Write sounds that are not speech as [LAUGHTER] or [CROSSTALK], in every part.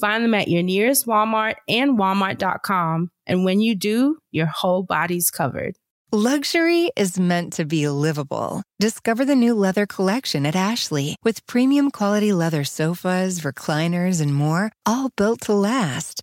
Find them at your nearest Walmart and walmart.com. And when you do, your whole body's covered. Luxury is meant to be livable. Discover the new leather collection at Ashley with premium quality leather sofas, recliners, and more, all built to last.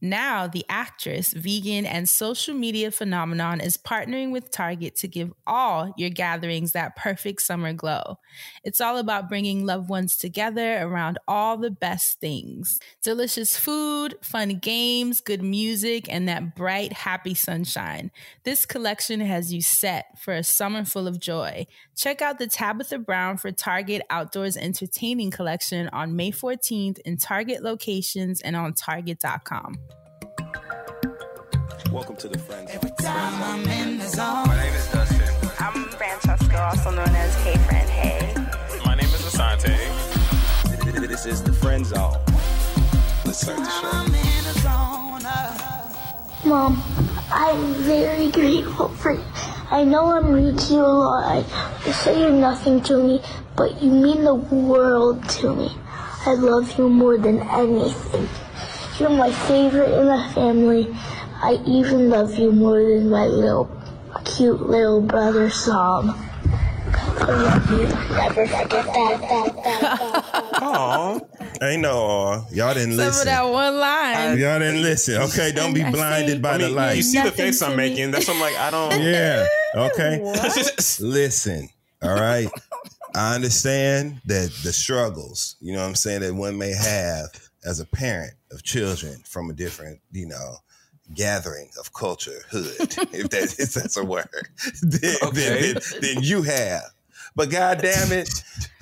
Now, the actress, vegan, and social media phenomenon is partnering with Target to give all your gatherings that perfect summer glow. It's all about bringing loved ones together around all the best things delicious food, fun games, good music, and that bright, happy sunshine. This collection has you set for a summer full of joy. Check out the Tabitha Brown for Target Outdoors Entertaining Collection on May 14th in Target locations and on Target.com. Welcome to the Friends. Every time I'm in the zone. My name is Dustin. I'm Francesca, also known as Hey Friend Hey. My name is Asante. This is the Friend Zone. Let's start the show. I'm in the zone. uh. Mom, I'm very grateful for you. I know I'm rude to you a lot. I say you're nothing to me, but you mean the world to me. I love you more than anything. You're my favorite in the family. I even love you more than my little, cute little brother Sam. I love you. Never forget that. that, that, that. [LAUGHS] Aw, ain't no aw. Y'all didn't Some of listen. that one line. Y'all didn't listen. Okay, don't be [LAUGHS] I blinded by I the light. you lights. see the face I'm me. making. That's what I'm like, I don't. Yeah. [LAUGHS] Okay. Listen. All right. I understand that the struggles, you know what I'm saying, that one may have as a parent of children from a different, you know, gathering of culture hood, if that if that's a word, [LAUGHS] then, Okay. then, then you have. But God damn it,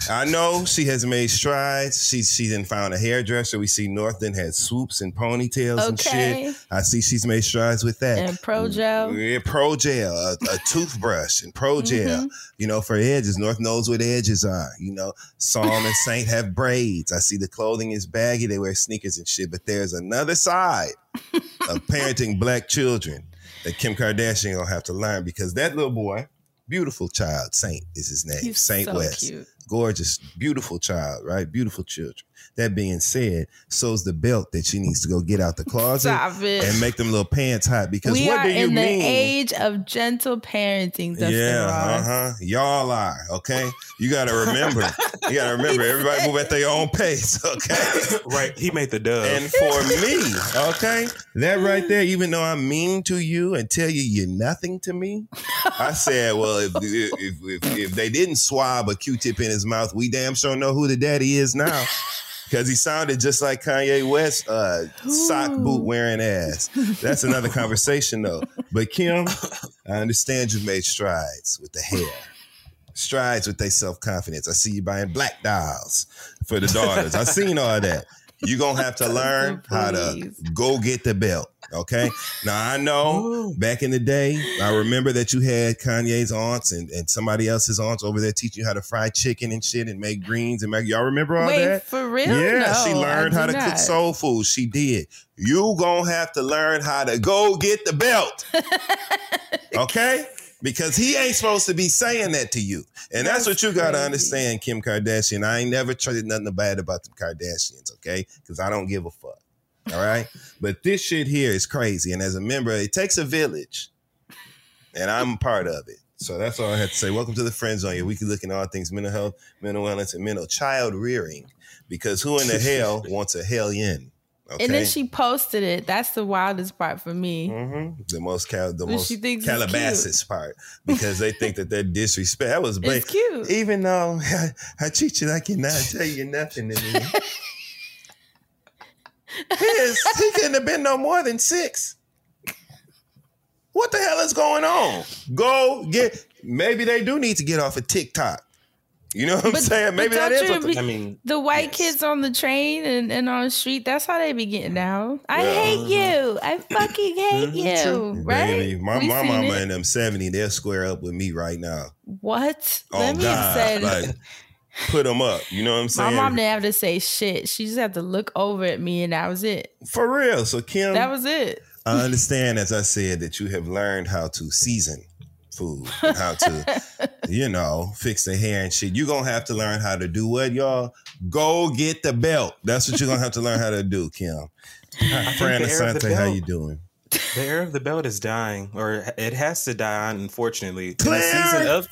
I know she has made strides. She she then found a hairdresser. We see North then had swoops and ponytails and shit. I see she's made strides with that. And Pro Gel. Yeah, Pro Gel, a, a toothbrush, and Pro mm-hmm. Gel. You know, for edges, North knows what edges are. You know, Psalm and Saint have braids. I see the clothing is baggy. They wear sneakers and shit. But there's another side of [LAUGHS] parenting black children that Kim Kardashian gonna have to learn because that little boy, beautiful child, Saint is his name, He's Saint so West cute. gorgeous, beautiful child, right? Beautiful children. That being said, so's the belt that she needs to go get out the closet and make them little pants hot. Because we what are do you in the age of gentle parenting, Dustin yeah, uh huh. Y'all are okay. You got to [LAUGHS] remember. you got to remember. Everybody move at their own pace, [LAUGHS] okay? right. He made the dub. And for me, okay, that right there, even though I'm mean to you and tell you you're nothing to me, I said, well, if if, if, if they didn't swab a Q-tip in his mouth, we damn sure know who the daddy is now. Because he sounded just like Kanye West, uh, sock boot wearing ass. That's another [LAUGHS] conversation, though. But Kim, I understand you've made strides with the hair, strides with their self confidence. I see you buying black dolls for the daughters. I seen all that. You're gonna have to learn how to go get the belt. Okay. Now I know [LAUGHS] back in the day, I remember that you had Kanye's aunts and, and somebody else's aunts over there teaching you how to fry chicken and shit and make greens and make y'all remember all Wait, that? for real? Yeah, No, she learned how to cook soul food. She did. You gonna have to learn how to go get the belt. [LAUGHS] okay? Because he ain't supposed to be saying that to you. And that's, That's what you gotta understand, Kim Kardashian. I ain't never tried nothing bad about the Kardashians, okay? Because I don't give a fuck. All right? [LAUGHS] but this shit here is crazy. And as a member, it takes a village. And I'm part of it. So that's all I had to say. Welcome to the Friend Zone. Your weekly look at all things mental health, mental wellness, and mental child rearing. Because who in the [LAUGHS] hell wants a hell hellion? Okay. And then she posted it. That's the wildest part for me. hmm The most cal- the But most Calabasas part because they think that they're disrespect. That was It's cute. Even though I, I treat you like you're not tell you nothing to me. [LAUGHS] he, is, he couldn't have been no more than six. What the hell is going on? Go get. Maybe they do need to get off of TikTok. You know what I'm saying? Maybe that is. don't is. you What be- the, I mean, The white Yes. kids on the train and, and on the street, that's how they be getting down. I Yeah. hate you. I fucking hate Mhm, you. true. Right? Baby, my, We my mama it. in them 70, they'll square up with me right now. What? Oh, Let me God. say Like, put them up. You know what I'm saying. My saying? mom didn't have to say shit. She just had to look over at me and that was it. For real. So, Kim, That was it. I understand, as I said, that you have learned how to season food, and how to, [LAUGHS] you know, fix the hair and shit. You're going to have to learn how to do what, y'all? Go get the belt. That's what you're going to have to learn how to do, Kim. [LAUGHS] Fran Asante, how you doing? the era of the belt is dying, or it has to die. Unfortunately, In the season of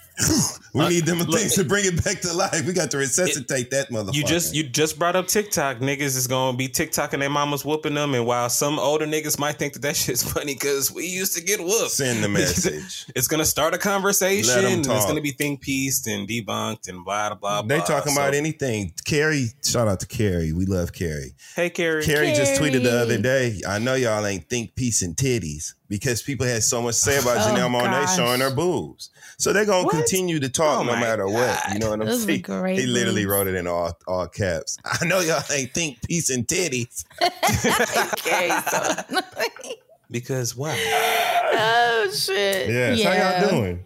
We Uh, need them look- things to bring it back to life. We got to resuscitate that motherfucker. You just you just brought up TikTok. Niggas is gonna be TikToking their mamas whooping them, and while some older niggas might think that that [LAUGHS] shit's funny because we used to get whooped, Send the [LAUGHS] message. it's gonna start a conversation. Let 'em and talk. It's gonna be think pieced and debunked and blah blah blah. They talking about anything. Carrie, shout out to Carrie. We love Carrie. Hey Carrie, Carrie just tweeted the other day. I know y'all ain't think peace and titties because people had so much to say about [LAUGHS] Oh, Janelle Monae gosh. showing her boobs. So they're gonna What? continue to talk Oh no matter what. You know what I'm Those saying? great He literally wrote it in all all caps. [LAUGHS] I know y'all ain't think peace and titties. [LAUGHS] Okay, so- [LAUGHS] because why? oh shit. Yes. How y'all doing?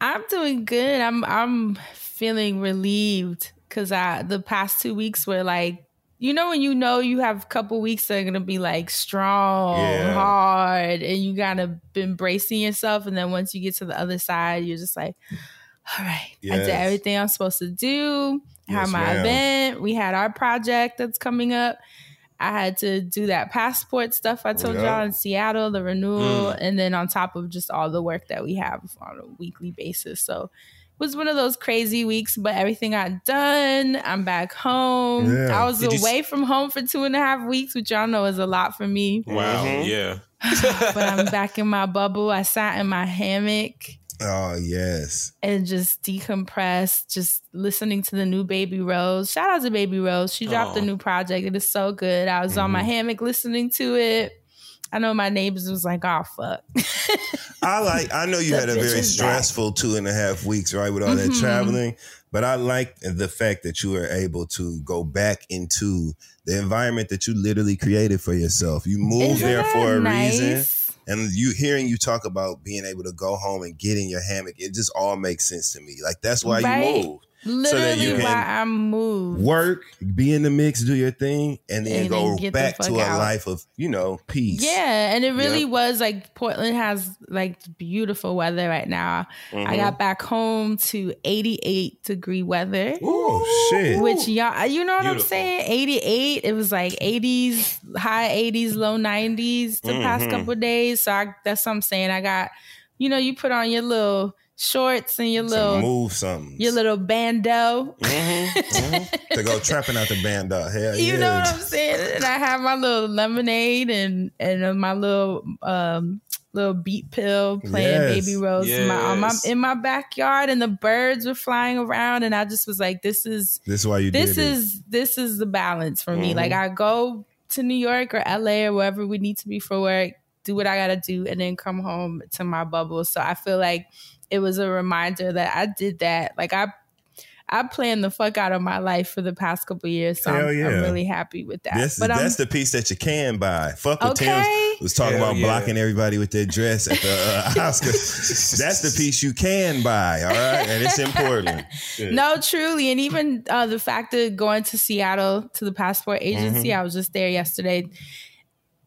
I'm doing good. I'm I'm feeling relieved because I the past two weeks were like you know when you know you have a couple weeks that are gonna be like strong, Yeah. hard, and you gotta been bracing yourself, and then once you get to the other side, you're just like, all right, I did everything I'm supposed to do. I had my ma'am. event. We had our project that's coming up. I had to do that passport stuff I told Yeah. y'all in Seattle, the renewal, Mm. and then on top of just all the work that we have on a weekly basis. So was one of those crazy weeks, but everything got done. I'm back home. Yeah. I was Did you away from home for two and a half weeks, which y'all know is a lot for me. Wow, Mhm. yeah. [LAUGHS] but I'm back in my bubble. I sat in my hammock Oh yes. and just decompressed, just listening to the new Baby Rose. Shout out to Baby Rose. She dropped a new project. It is so good. I was on my Mm-hmm. hammock listening to it. I know my neighbors was like, oh fuck. [LAUGHS] I like. I know you had a very is back. stressful two and a half weeks, right, with all that Mhm. traveling. But I like the fact that you were able to go back into the environment that you literally created for yourself. You moved Isn't there for a reason, and you hearing you talk about being able to go home and get in your hammock, it just all makes sense to me. Like that's why Right. you moved. Literally you can why I moved. Work, be in the mix, do your thing, and then And go then get the back to fuck a life of you know peace. Yeah, and it really Yep. was like Portland has like beautiful weather right now. I Mhm. got back home to 88 degree weather. Oh shit. Which y'all, you know what I'm saying? 88. It was like 80s, high 80s, low 90s the past Mhm. couple of days. So I, that's what I'm saying. I got, you know, you put on your little shorts and your to little, move something. your little bando. Mhm. to go [LAUGHS] trapping out the bandeau. out. Hell You yeah. know what I'm saying? And I have my little lemonade and and uh, my little um little beat pill playing Yes. Baby Rose in, my, on my, Yes. in my backyard, and the birds were flying around, and I just was like, "This is This is why you this did it. is this is the balance for me. Mhm. Like I go to New York or LA or wherever we need to be for work, do what I gotta do, and then come home to my bubble. So I feel like it was a reminder that I did that. Like I I planned the fuck out of my life for the past couple years. So I'm, yeah. I'm really happy with that. This, but that's I'm, the piece that you can buy. Fuck what Tim Okay. was talking Hell about yeah. blocking everybody with their dress at the uh, Oscars. that's the piece you can buy, all right? And it's important. [LAUGHS] No, truly, and even uh, the fact of going to Seattle to the passport agency, Mm-hmm. I was just there yesterday.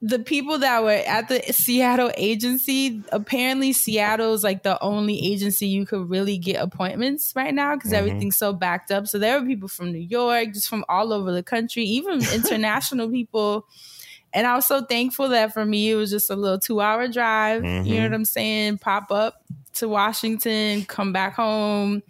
The people that were at the Seattle agency, apparently Seattle's like the only agency you could really get appointments right now because Mm-hmm. everything's so backed up. So there were people from New York, just from all over the country, even [LAUGHS] international people. And I was so thankful that for me it was just a little two hour drive. You know Mhm. what I'm saying? Pop up to Washington, come back home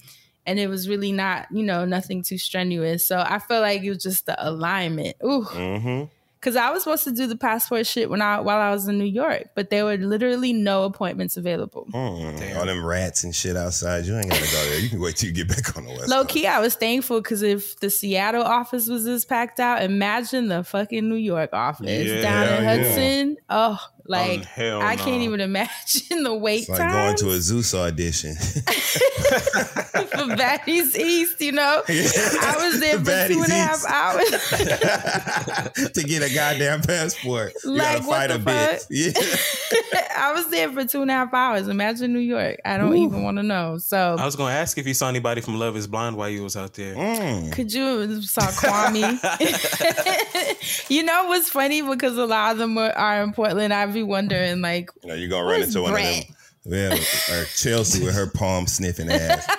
and it was really not, you know, nothing too strenuous. So I feel like it was just the alignment. Ooh. Mm-hmm. Cause I was supposed to do the passport shit when I while I was in New York, but there were literally no appointments available. Mm, all them rats and shit outside. You ain't gotta go there. You can wait till you get back on the west. Low key, I was thankful because if the Seattle office was this packed out, imagine the fucking New York office Yeah, down in hell yeah. Hudson. Oh, like hell I no. can't even imagine the wait It's like time going to a Zeus audition. [LAUGHS] for Baddies East. You know, [LAUGHS] I was there for Baddies two and a half East. hours. [LAUGHS] to get a goddamn passport. You Like, gotta what fight the a bit. fuck? Yeah. I was there for two and a half hours. Imagine New York. I don't even want to know. So I was gonna ask if you saw anybody from Love Is Blind while you was out there. Mm. Could you saw Kwame? you know what's funny because a lot of them are, are in Portland. I'd be wondering like, You know, you're gonna run Where's into one of them. Yeah, or Chelsea with her palm sniffing ass. [LAUGHS]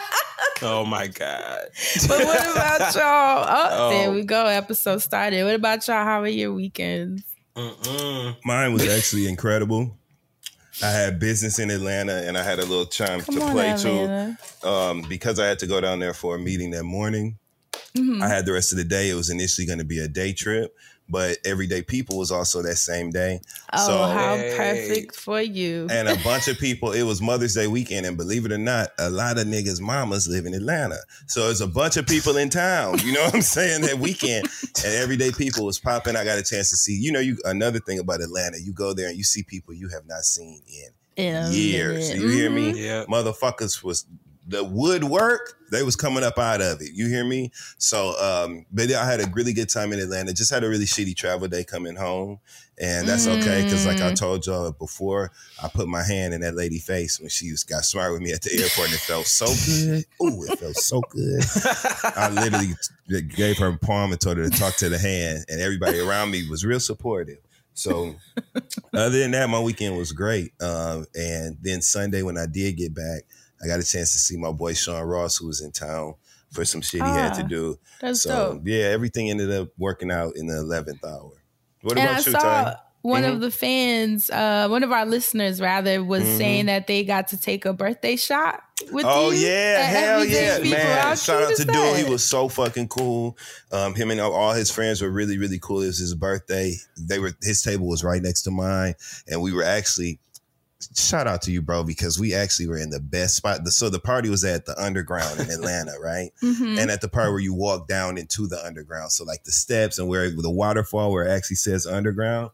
Oh my god. but what about [LAUGHS] y'all? Oh, Oh. there we go. Episode started. What about y'all? How were your weekends? Mm-mm. Mine was actually incredible. I had business in Atlanta and I had a little chime Come to play Atlanta. to. Um, because I had to go down there for a meeting that morning. Mhm. I had the rest of the day. It was initially going to be a day trip, but Everyday People was also that same day. Oh, So- how Hey. perfect for you. and a bunch of people. It was Mother's Day weekend, and believe it or not, a lot of niggas' mamas live in Atlanta. So it's a bunch of people in town. You know what I'm saying? That weekend, and everyday people was popping. I got a chance to see. You know, you another thing about Atlanta, you go there and you see people you have not seen in In years. minute. You hear me? Mm-hmm. Yeah. Motherfuckers was the woodwork. They was coming up out of it. You hear me? So, um, but yeah, I had a really good time in Atlanta. Just had a really shitty travel day coming home, and that's okay because, like I Mm. told y'all before, I put my hand in that lady face when she was, got smart with me at the airport, and it felt so good. Ooh, it felt so good. I literally gave her a palm and told her to talk to the hand, and everybody around me was real supportive. So, other than that, my weekend was great. Um, and then Sunday, when I did get back, I got a chance to see my boy Sean Ross, who was in town for some shit he had to Ah, do. That's so, dope. yeah, everything ended up working out in the eleventh hour. What and I about you, saw one Mhm. of the fans, uh, one of our listeners rather, was Mhm. saying that they got to take a birthday shot with Oh you. yeah, hell yeah, People. How man! Shout out to Dude. He was so fucking cool. Um, him and all his friends were really, really cool. It was his birthday. They were his table was right next to mine, and we were actually. Shout out to you, bro, because we actually were in the best spot. So the party was at the underground in Atlanta, [LAUGHS] right? Mhm. And at the part where you walk down into the underground, so like the steps and where the waterfall where it actually says underground,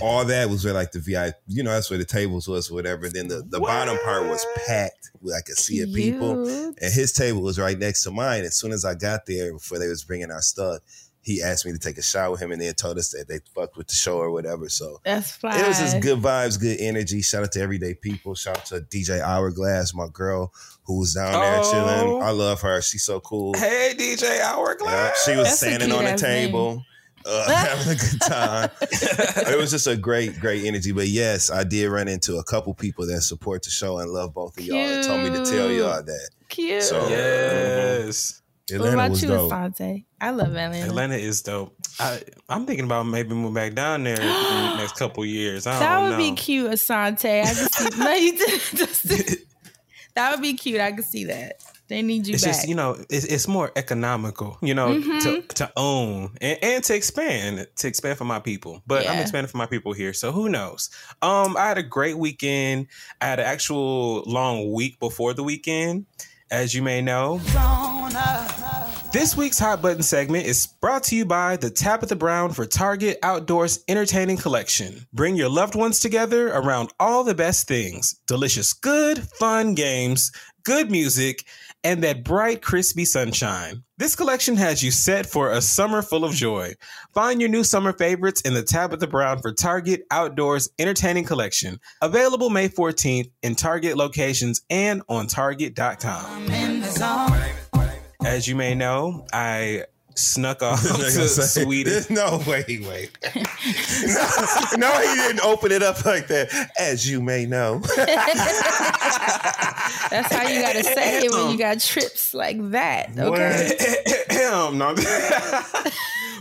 all that was where like the VIP, you know, that's where the tables was, whatever. Then the, the bottom part was packed with like a sea of people. And his table was right next to mine. As soon as I got there, before they was bringing our stuff, he asked me to take a shot with him, and then told us that they fucked with the show or whatever. So That's fly. it was just good vibes, good energy. Shout out to everyday people. Shout out to DJ Hourglass, my girl who was down there Oh. chilling. I love her. She's so cool. Hey DJ Yeah, Hourglass. she was That's standing on the cute-ass name. table. Uh, [LAUGHS] having a good time. it was just a great, great energy. But yes, I did run into a couple people that support the show and love both of y'all and told me to tell y'all that. Cute. So, Yes. What Atlanta about was you, dope. Asante? I love Atlanta. Atlanta is dope. I, I'm thinking about maybe moving back down there in the [GASPS] next couple years. I That don't would be know. cute, Asante. I can see. no, you didn't. that would be cute. I could see that. They need you It's back. just you know, it's, it's more economical, you know, to Mhm. to own and, and to expand to expand for my people. But I'm expanding for my people here, so who knows? Um, I had a great weekend. I had an actual long week before the weekend, as you may know. This week's Hot Button segment is brought to you by the Tabitha Brown for Target Outdoors Entertaining Collection. Bring your loved ones together around all the best things delicious, good, fun games, good music, and that bright, crispy sunshine. This collection has you set for a summer full of joy. Find your new summer favorites in the Tabitha Brown for Target Outdoors Entertaining Collection. Available May 14th in Target locations and on Target.com. I'm in the zone. As you may know, I snuck off [LAUGHS] to say, Sweden. [LAUGHS] No, wait, wait. [LAUGHS] no, no, he didn't open it up like that. As you may know. That's how you gotta say it when you um, got trips like that. Okay. no.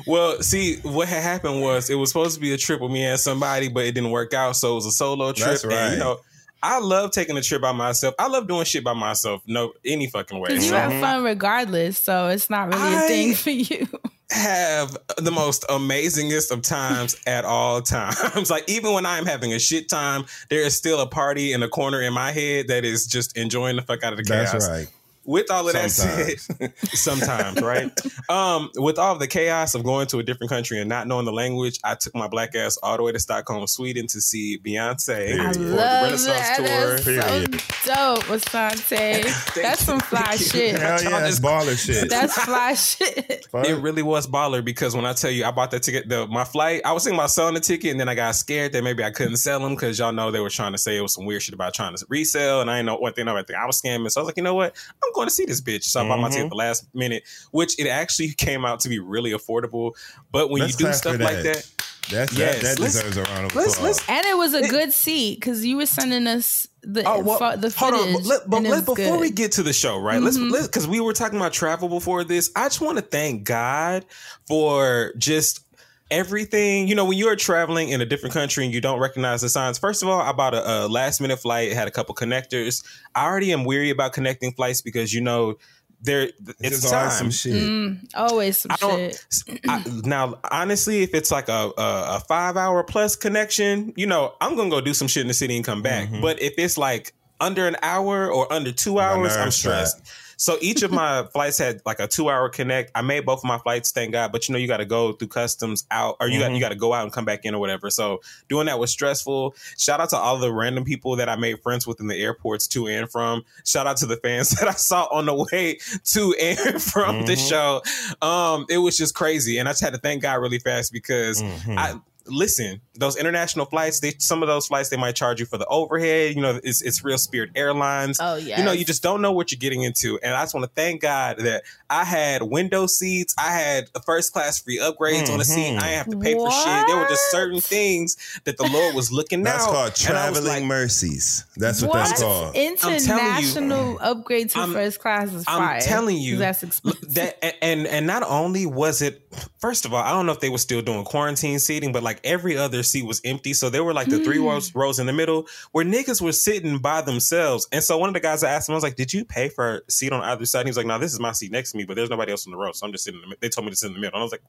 well, see, what had happened was it was supposed to be a trip with me and somebody, but it didn't work out, so it was a solo trip. That's And, you right. know, I love taking a trip by myself. I love doing shit by myself. No, any fucking way. Because you So have mm-hmm. fun regardless, so it's not really a I- thing [LAUGHS] for you. have the most amazingest of times at all times. [LAUGHS] like even when I'm having a shit time, there is still a party in the corner in my head that is just enjoying the fuck out of the chaos. That's right. With all of that Sometimes. said, [LAUGHS] [LAUGHS] sometimes, right? Um, with all the chaos of going to a different country and not knowing the language, I took my black ass all the way to Stockholm, Sweden to see Beyonce I for the Renaissance that. tour. That's Period. so dope, Asante. [LAUGHS] That's some fly shit. Hell yeah, that's baller shit. That's fly shit. It really was baller because when I tell you I bought that ticket, the my flight, I was thinking about selling the ticket, and then I got scared that maybe I couldn't sell them because y'all know they were trying to say it was some weird shit about trying to resell, and I didn't know what they know. I think I was scamming, so I was like, you know what, I'm going to see this bitch. So I bought my ticket at mm-hmm. the last minute, which it actually [LAUGHS] came out to be really affordable. But when Let's you do stuff like that. that, That's, Yes, that, that let's- deserves a round of let's- applause. let's- And it was a good seat because you were sending us the Oh well, fo- the hold footage. on. But, but let- before good. we get to the show, right? Let's mm-hmm. let's because we were talking about travel before this. I just want to thank God for just everything. You know, when you're traveling in a different country and you don't recognize the signs. First of all, I bought a, a last minute flight. It had a couple connectors. I already am weary about connecting flights because you know there it's There's time. always some shit. Mm, always some I don't shit. I, now. Honestly, if it's like a, a a five hour plus connection, you know, I'm gonna go do some shit in the city and come back. Mm-hmm. But if it's like under an hour or under two hours, I'm nerves stressed. So each of [LAUGHS] my flights had like a two hour connect. I made both of my flights, thank God. But you know, you got to go through customs out, or you got Mm-hmm. you got to go out and come back in or whatever. So doing that was stressful. Shout out to all the random people that I made friends with in the airports to and from. Shout out to the fans [LAUGHS] that I saw on the way to and from the show. Um, it was just crazy, and I just had to thank God really fast because Mm-hmm. I listen those international flights. They some of those flights they might charge you for the overhead. You know, it's it's real Spirit Airlines. Oh, yeah. You know, you just don't know what you're getting into, and I just want to thank God that I had window seats. I had a first class free upgrades on the seat. I didn't have to pay for shit. There were just certain things that the Lord was looking That's out. called and I was traveling like, mercies. That's what, what? that's called. International upgrades to I'm- first class is I'm fire. telling you that's expensive. that and- and and not only was it first of all i don't know if they were still doing quarantine seating but like every other seat was empty. So there were like the three mm. rows, rows in the middle where niggas were sitting by themselves. And so one of the guys i asked him i was like did you pay for a seat on either side? And he was like no this is my seat next to me but there's nobody else in the row so i'm just sitting in the, they told me to sit in the middle. And i was like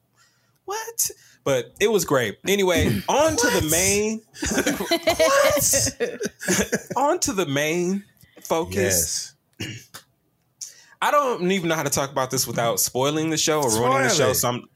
what? But it was great. Anyway [LAUGHS] on to the main [LAUGHS] [LAUGHS] on to the main focus. Yes. I don't even know how to talk about this without spoiling the show or ruining the show. it. So I'm,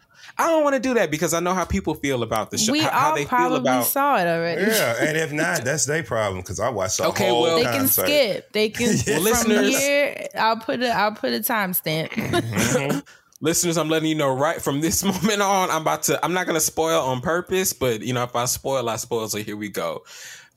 I don't want to do that because I know how people feel about the show. we how, how all they feel probably about. saw it already. Yeah, and if not, that's their problem because I watched all the Okay, whole well- They can concert. skip. They [LAUGHS] can Well, from listeners- here. I'll put a I'll put a timestamp. Mm-hmm. [LAUGHS] Listeners, I'm letting you know right from this [LAUGHS] moment on. I'm about to. I'm not going to spoil on purpose, but you know, if I spoil, I spoil. So here we go.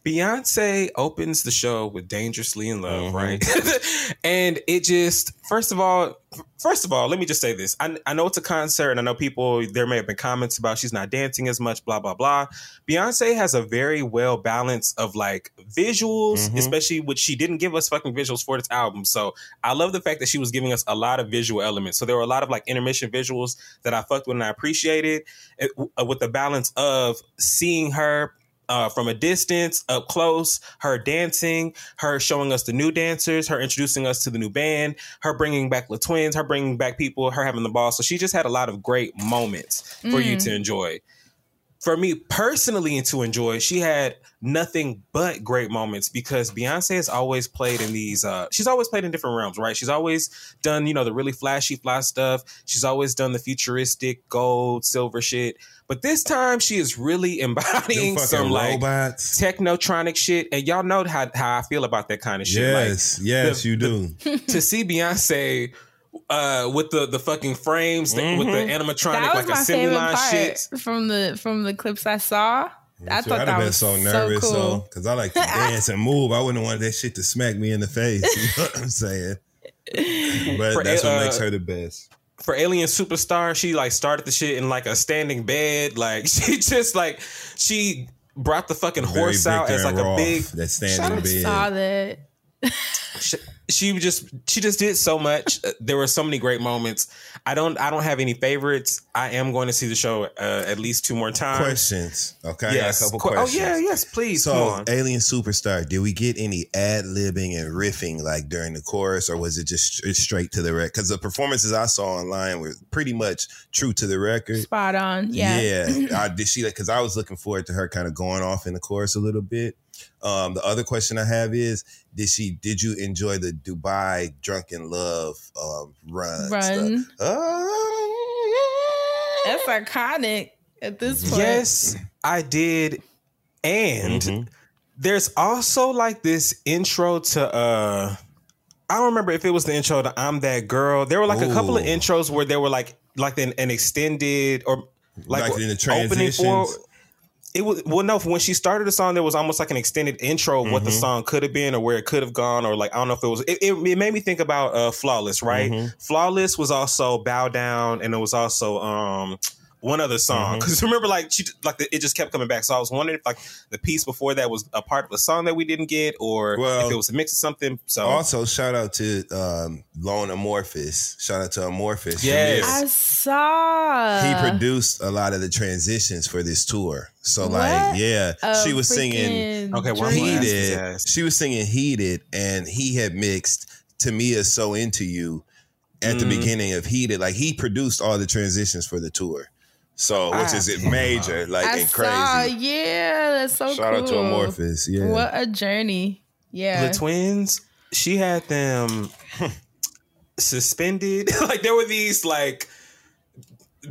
Beyonce opens the show with "Dangerously in Love," Mm-hmm. right? [LAUGHS] and it just, first of all, first of all, let me just say this: I, I know it's a concert, and I know people. There may have been comments about she's not dancing as much, blah blah blah. Beyonce has a very well balance of like visuals, Mm-hmm. especially which she didn't give us fucking visuals for this album. So I love the fact that she was giving us a lot of visual elements. So there were a lot of like intermission visuals that I fucked with and I appreciated it, uh, with the balance of seeing her uh, from a distance, up close, her dancing, her showing us the new dancers, her introducing us to the new band, her bringing back the twins, her bringing back people, her having the ball. So she just had a lot of great moments for you to enjoy. For me personally, and to enjoy, she had nothing but great moments because Beyonce has always played in these. Uh, she's always played in different realms, right? She's always done, you know, the really flashy, fly stuff. She's always done the futuristic, gold, silver shit. But this time, she is really [LAUGHS] embodying some like robots. technotronic shit. And y'all know how, how I feel about that kind of shit. Yes, yes, the- you do. Like [LAUGHS] to see Beyonce uh with the the fucking frames the- with the animatronic like my a favorite line shit. from the from the clips I saw. I So thought I'd that have been was so so, nervous, cool. so because I like to [LAUGHS] dance and move. I wouldn't want that shit to smack me in the face. [LAUGHS] You know what I'm saying? But For, that's what uh, makes her the best. for Alien Superstar, she like started the shit in like a standing bed. Like [LAUGHS] she just like she brought the fucking Very horse out Victor as like a Rolf, big that standing I saw bed. that. Sh- she just she just did so much. [LAUGHS] There were so many great moments. I don't I don't have any favorites. I am going to see the show uh, at least two more times. Questions. Okay, I got Yes. a couple Qu- questions. Oh yeah, yes, please. So. Alien Superstar, did we get any ad libbing and riffing like during the chorus, or was it just straight to the record? Because the performances I saw online were pretty much true to the record. Spot on. Yeah. Yeah. I, [LAUGHS] did she like? Because I was looking forward to her kind of going off in the chorus a little bit. Um, the other question I have is, did she? Did you enjoy the Dubai Drunk in Love um, run? Run. Stuff? That's iconic at this point. Yes, I did. And Mhm. there's also like this intro to uh I don't remember if it was the intro to I'm That Girl. There were like a couple of intros where they were like like an, an extended or like, Like in the opening for transitions? It was well no when she started the song there was almost like an extended intro of what the Mhm. song could have been or where it could have gone or like I don't know if it was it, it, it made me think about uh Flawless right Mhm. Flawless was also Bow Down and it was also um one other song Mm-hmm. because remember like she like the, it just kept coming back so I was wondering if like the piece before that was a part of a song that we didn't get or Well, if it was a mix of something so Also, shout out to um, Lone Amorphous. Shout out to Amorphous. Yes. I saw. he produced a lot of the transitions for this tour. So What? like, yeah, a she was singing Okay, well, I'm dream. gonna ask his Heated. She was singing Heated, and he had mixed Tamia So Into You at the Mm. beginning of Heated. Like he produced all the transitions for the tour. So which is it major, like I and saw. crazy. Yeah, that's so Shout cool. out to Amorphous. Yeah. What a journey. Yeah. the twins she had them [LAUGHS] suspended [LAUGHS] like there were these like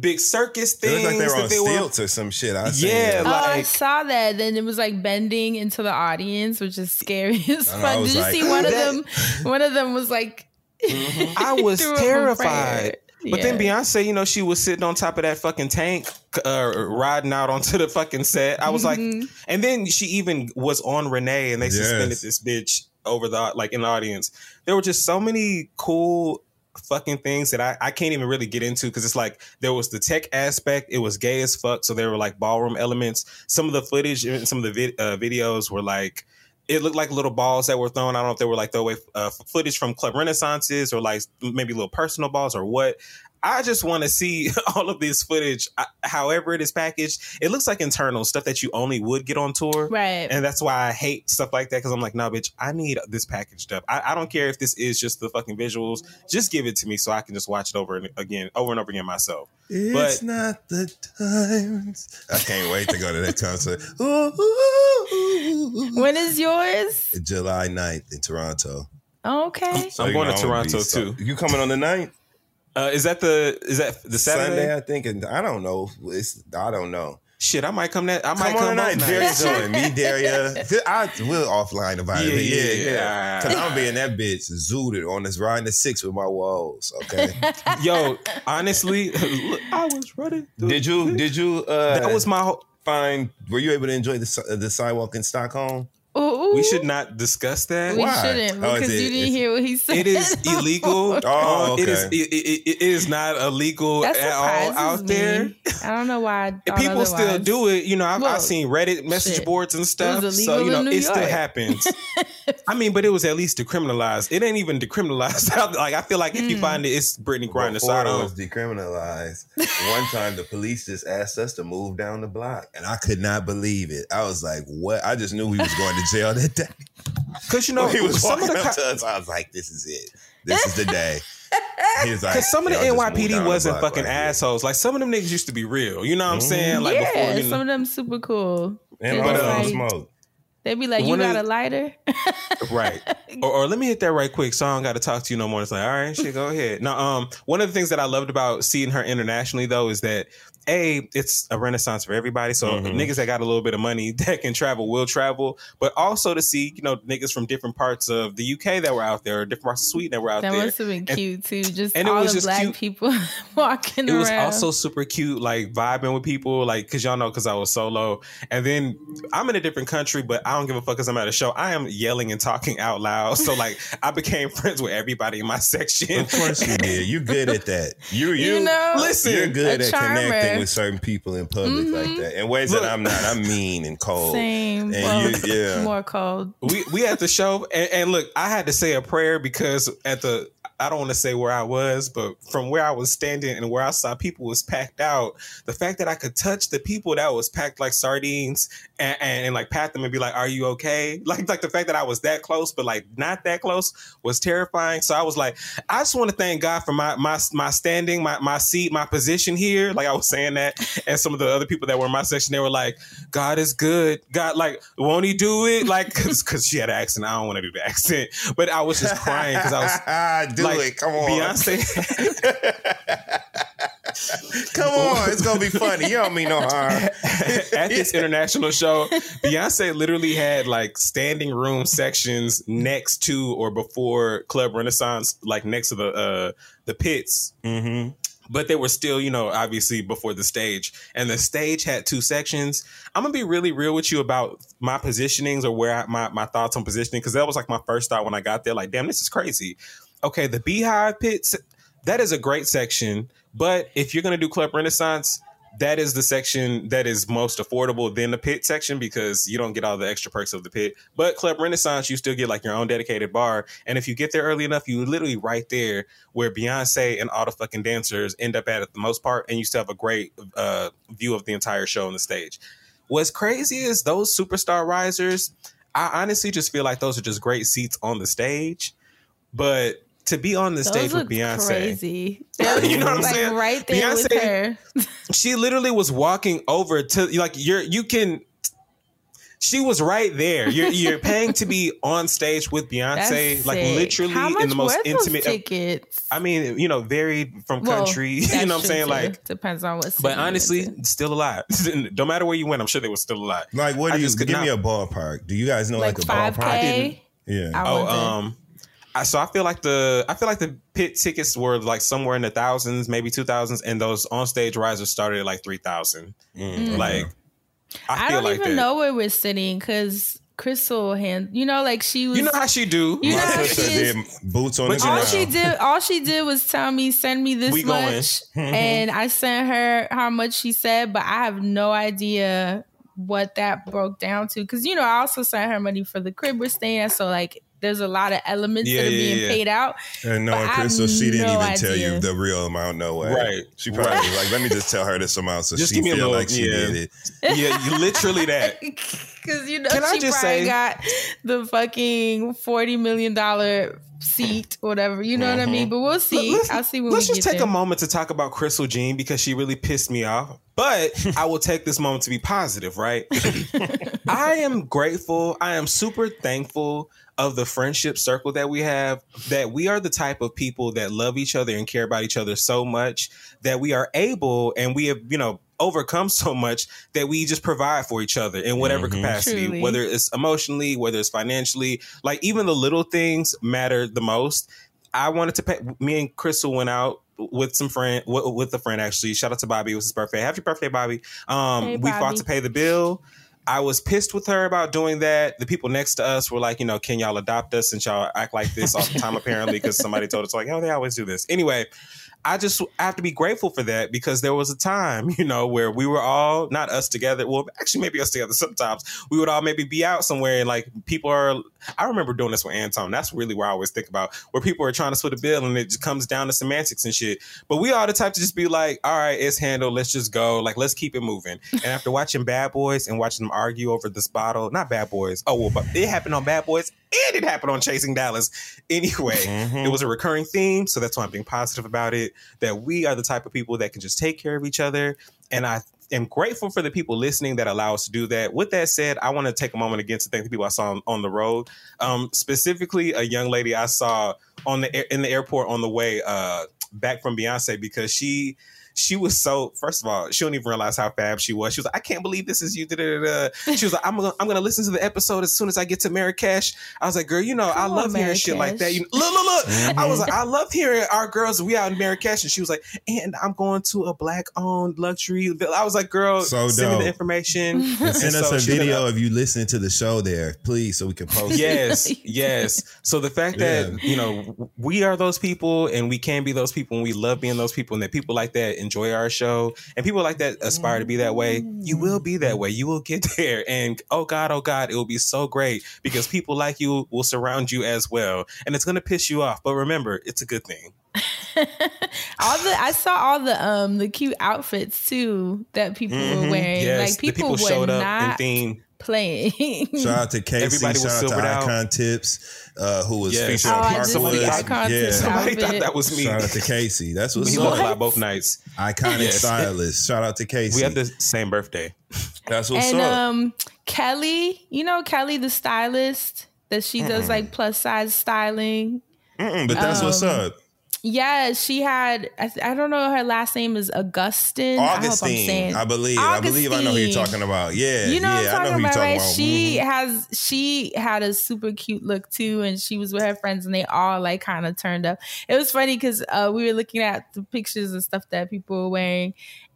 big circus things looked like they were on that they were stilts or some shit. I seen Yeah, it. Oh, I saw that. Then it was like bending into the audience, which is scary [LAUGHS] as I know, I fuck. was Did you like- see one of them? One of them was like, I was threw up a terrified. Prayer. But then Beyonce, you know, she was sitting on top of that fucking tank, uh, riding out onto the fucking set. I was like, Mhm. and then she even was on Reneigh, and they suspended this bitch over the like in the audience. There were just so many cool fucking things that I, I can't even really get into because it's like there was the tech aspect, it was gay as fuck, so there were like ballroom elements. Some of the footage, and some of the vid- uh, videos were like. It looked like little balls that were thrown. I don't know if they were like throwaway uh, footage from Club Renaissances or like maybe little personal balls or what. I just want to see [LAUGHS] all of this footage, uh, however it is packaged. It looks like internal stuff that you only would get on tour. right. And that's why I hate stuff like that because I'm like, no, bitch, I need this packaged up. I, I don't care if this is just the fucking visuals. Just give it to me so I can just watch it over and again, over and over again myself. It's But- not the times. I can't wait to go to that concert. [LAUGHS] Ooh, when is yours? July 9th in Toronto. Okay. I'm going to I'm gonna be Toronto, so- too. You coming on the 9th? Uh, is that the is that the Saturday? Sunday, I think. And I don't know. It's I don't know. Shit, I might come that. I might Come on come tonight. both Very soon. Me, [LAUGHS] Daria. I will offline about it. Yeah, but Yeah, yeah, yeah. yeah. Because I'm being that bitch zooted on this riding the six with my walls. Okay. [LAUGHS] Yo, honestly, [LAUGHS] look, I was running. did you did you uh That was my. Whole, find were you able to enjoy the the sidewalk in Stockholm? Ooh, we should not discuss that. We Why? shouldn't Oh, because it- you didn't hear what he said. It is [LAUGHS] illegal. Oh, Um, It is. okay. It, it, it is not illegal That at all out me. there. I don't know why. I And thought People still do it. You know, I've, Well, I've seen Reddit message shit. boards and stuff. So you know, in New it still happens. [LAUGHS] I mean, but it was at least decriminalized. It ain't even decriminalized. [LAUGHS] like I feel like if you Hmm. find it, it's Brittney Griner. So Before it was decriminalized. One time the police just asked us to move down the block, and I could not believe it. I was like, "What?" I just knew he was going to jail that day. Because you know, he was some of the up co- us. I was like, "This is it. This is the day." He was like, Because some of the "Y'all just moved NYPD wasn't block fucking right here." assholes. Like some of them niggas used to be real. You know what I'm saying? Like yeah, before, you know, some of them super cool. And They're one just of them like- smoke. They'd be like, "You got a lighter?" [LAUGHS] right or, or let me hit that right quick so i don't got to talk to you no more it's like all right shit go ahead now um one of the things that i loved about seeing her internationally though is that a it's a renaissance for everybody so Mhm. niggas that got a little bit of money [LAUGHS] that can travel will travel but also to see you know niggas from different parts of the uk that were out there or different parts of sweden that were out That there That must have been cute too. Just and it all was the just black cute. people [LAUGHS] walking it was around. also super cute, like vibing with people, like because y'all know because I was solo, and then I'm in a different country, but I don't give a fuck because I'm at a show. I am yelling and talking out loud, so like [LAUGHS] I became friends with everybody in my section. Of course you did. You good at that. You you, You know? Listen, you're good at charmer. connecting dealing with certain people in public like Mhm. that in ways Look. that I'm not. I'm mean and cold. Same. And well, you, yeah. More cold. we we at the show and, and look i had to say a prayer because at the i don't want to say where i was but from where i was standing and where i saw people was packed out the fact that i could touch the people that was packed like sardines and, and, and, like pat them and be like are you okay? [LAUGHS] Like like the fact that i was that close but like not that close was terrifying. So i was like i just want to thank god for my my my standing my my seat my position here. Like i was saying that and some of the other people that were in my section they were like god is good. God like won't he do it? Like because she had an accent. I don't want to do the [LAUGHS] accent. But i was just crying because i was [LAUGHS] do like, it. Come on. beyonce [LAUGHS] Come on. It's gonna be funny. You don't mean no harm. [LAUGHS] at this international show, Beyonce literally had like standing room sections next to or before Club Renaissance, like next to the uh the pits. Mm-hmm. But they were still, you know, obviously before the stage. And the stage had two sections. I'm gonna be really real with you about my positionings or where I, my my thoughts on positioning because that was like my first thought when I got there. Like, damn, this is crazy. Okay, the BeyHive pits, that is a great section. But if you're gonna do Club Renaissance, that is the section that is most affordable than the pit section because you don't get all the extra perks of the pit. But Club Renaissance, you still get like your own dedicated bar. And if you get there early enough, you literally right there where Beyonce and all the fucking dancers end up at at the most part, and you still have a great uh, view of the entire show on the stage. What's crazy is those superstar risers. I honestly just feel like those are just great seats on the stage, but to be on the Those stage with Beyonce, crazy. [LAUGHS] You know what I'm like saying? right there with Beyonce- her. [LAUGHS] she literally was walking over to like you're you can she was right there. You're you're paying to be on stage with Beyonce, That's like sick. literally How much in the most were those intimate. tickets. I mean, you know, varied from Well, country. [LAUGHS] you know what I'm saying? too. Like, depends on what. city but you honestly, went still alive. no matter where you went, I'm sure they were still alive. Like, what I do you just could give me a ballpark? Do you guys know like, like a five ballpark? Yeah. I Oh, um, I, so I feel like the I feel like the pit tickets were like somewhere in the thousands, maybe two thousands, and those on stage risers started at like three thousand. Mm. Like, I, I, don't like even that. know where we're sitting because Crystal hand. You know, like she was. You know how she do. You know My how sister she did boots on the all ground. she did all she did was tell me send me this We much and i sent her how much she said but i have no idea what that broke down to because you know i also sent her money for the crib we're staying at so like there's a lot of elements Yeah, that are yeah, being yeah. paid out And no, But I have Crystal, she didn't no even tell you the real amount. No way. Right. She probably Right. was like, let me just tell her this amount so Just she give me a feel little- like she yeah. did it. yeah, literally that. [LAUGHS] because you know Can I she just probably say- got the fucking 40 million dollar seat whatever you know what i mean mm-hmm. but we'll see Let's- i'll see when Let's just get take there. a moment to talk about Crystal Jean because she really pissed me off. But [LAUGHS] I will take this moment to be positive, right? [LAUGHS] I am grateful. I am super thankful of the friendship circle that we have. That we are the type of people that love each other and care about each other so much that we are able and we have, you know, overcome [LAUGHS] so much that we just provide for each other in whatever Mhm. capacity, Truly. whether it's emotionally, whether it's financially, like even the little things matter the most. I wanted to pay. Me and Crystal went out with some friend with, with a friend actually. Shout out to Bobby. It was his birthday. Happy birthday, Bobby. Um, Hey, we fought to pay the bill. I was pissed with her about doing that. The people next to us were like, you know, can y'all adopt us since y'all act like this all the time, apparently, because somebody told us, like, oh, they always do this. Anyway, I just I have to be grateful for that because there was a time, [LAUGHS] you know, where we were all not us together. Well, actually, maybe us together sometimes. We would all maybe be out somewhere and like people are. I remember doing this with Anton. That's really where I always think about where people are trying to split a bill and it just comes down to semantics and shit. But we are the type to just be like, all right, it's handled. Let's just go. Like, let's keep it moving. [LAUGHS] And after watching Bad Boys and watching them argue over this bottle, not Bad Boys. Oh well, but it happened on Bad Boys and it happened on Chasing Dallas. Anyway, Mhm. it was a recurring theme, so that's why I'm being positive about it. That we are the type of people that can just take care of each other, and I am grateful for the people listening that allow us to do that. With that said, I want to take a moment again to thank the people I saw on, on the road, um, specifically a young lady I saw on the in the airport on the way uh, back from Beyonce because she. She was so. First of all, she don't even realize how fab she was. She was like, "I can't believe this is you." Da, da, da, da. She was like, "I'm gonna, I'm gonna listen to the episode as soon as I get to Marrakesh." I was like, "Girl, you know, I Come on, love hearing shit like that." Marrakesh. You look, look, look. Mm-hmm. I was like, [LAUGHS] I love hearing our girls. We out in Marrakesh, and she was like, "And I'm going to a black owned luxury." villa." I was like, "Girl, So send me the information." [LAUGHS] And send And us so a she was video of you listening to the show there, please, so we can post it. yes, [LAUGHS] yes. So the fact that you know we are those people, and we can be those people, and we love being those people, and that people like that enjoy our show, and people like that aspire to be that way, you will be that way. You will get [LAUGHS] there, and oh god, oh god, it will be so great because people like you will surround you as well, and it's gonna piss you off. But remember, it's a good thing. [LAUGHS] all the I saw all the um the cute outfits too that people were Mhm. wearing. Yes, like people, people were showed up in theme. Playing. Shout out to Casey. Everybody was shout out to silvered out. Icon Tips, uh, who was Yes. featured Oh, on I Park just see Woods. Icon yeah. Somebody outfit. thought that was me. Shout out to Casey. That's what's He up. looked like both nights. Iconic Yes. stylist. Shout out to Casey. We had the same birthday. That's what's and up. um Kelly, you know Kelly the stylist that she does like plus size styling. Mm-mm, but that's what's um, up. Yeah, she had. I, th- I don't know. Her last name is Augustine. I hope I'm Augustine, saying. I, believe. I believe I know who you're talking about. Yeah, You know yeah, what I'm I know talking who you're about, talking right? about. She Mhm. has she had a super cute look too, and she was with her friends, and they all like kind of turned up. It was funny because uh, we were looking at the pictures and stuff that people were wearing,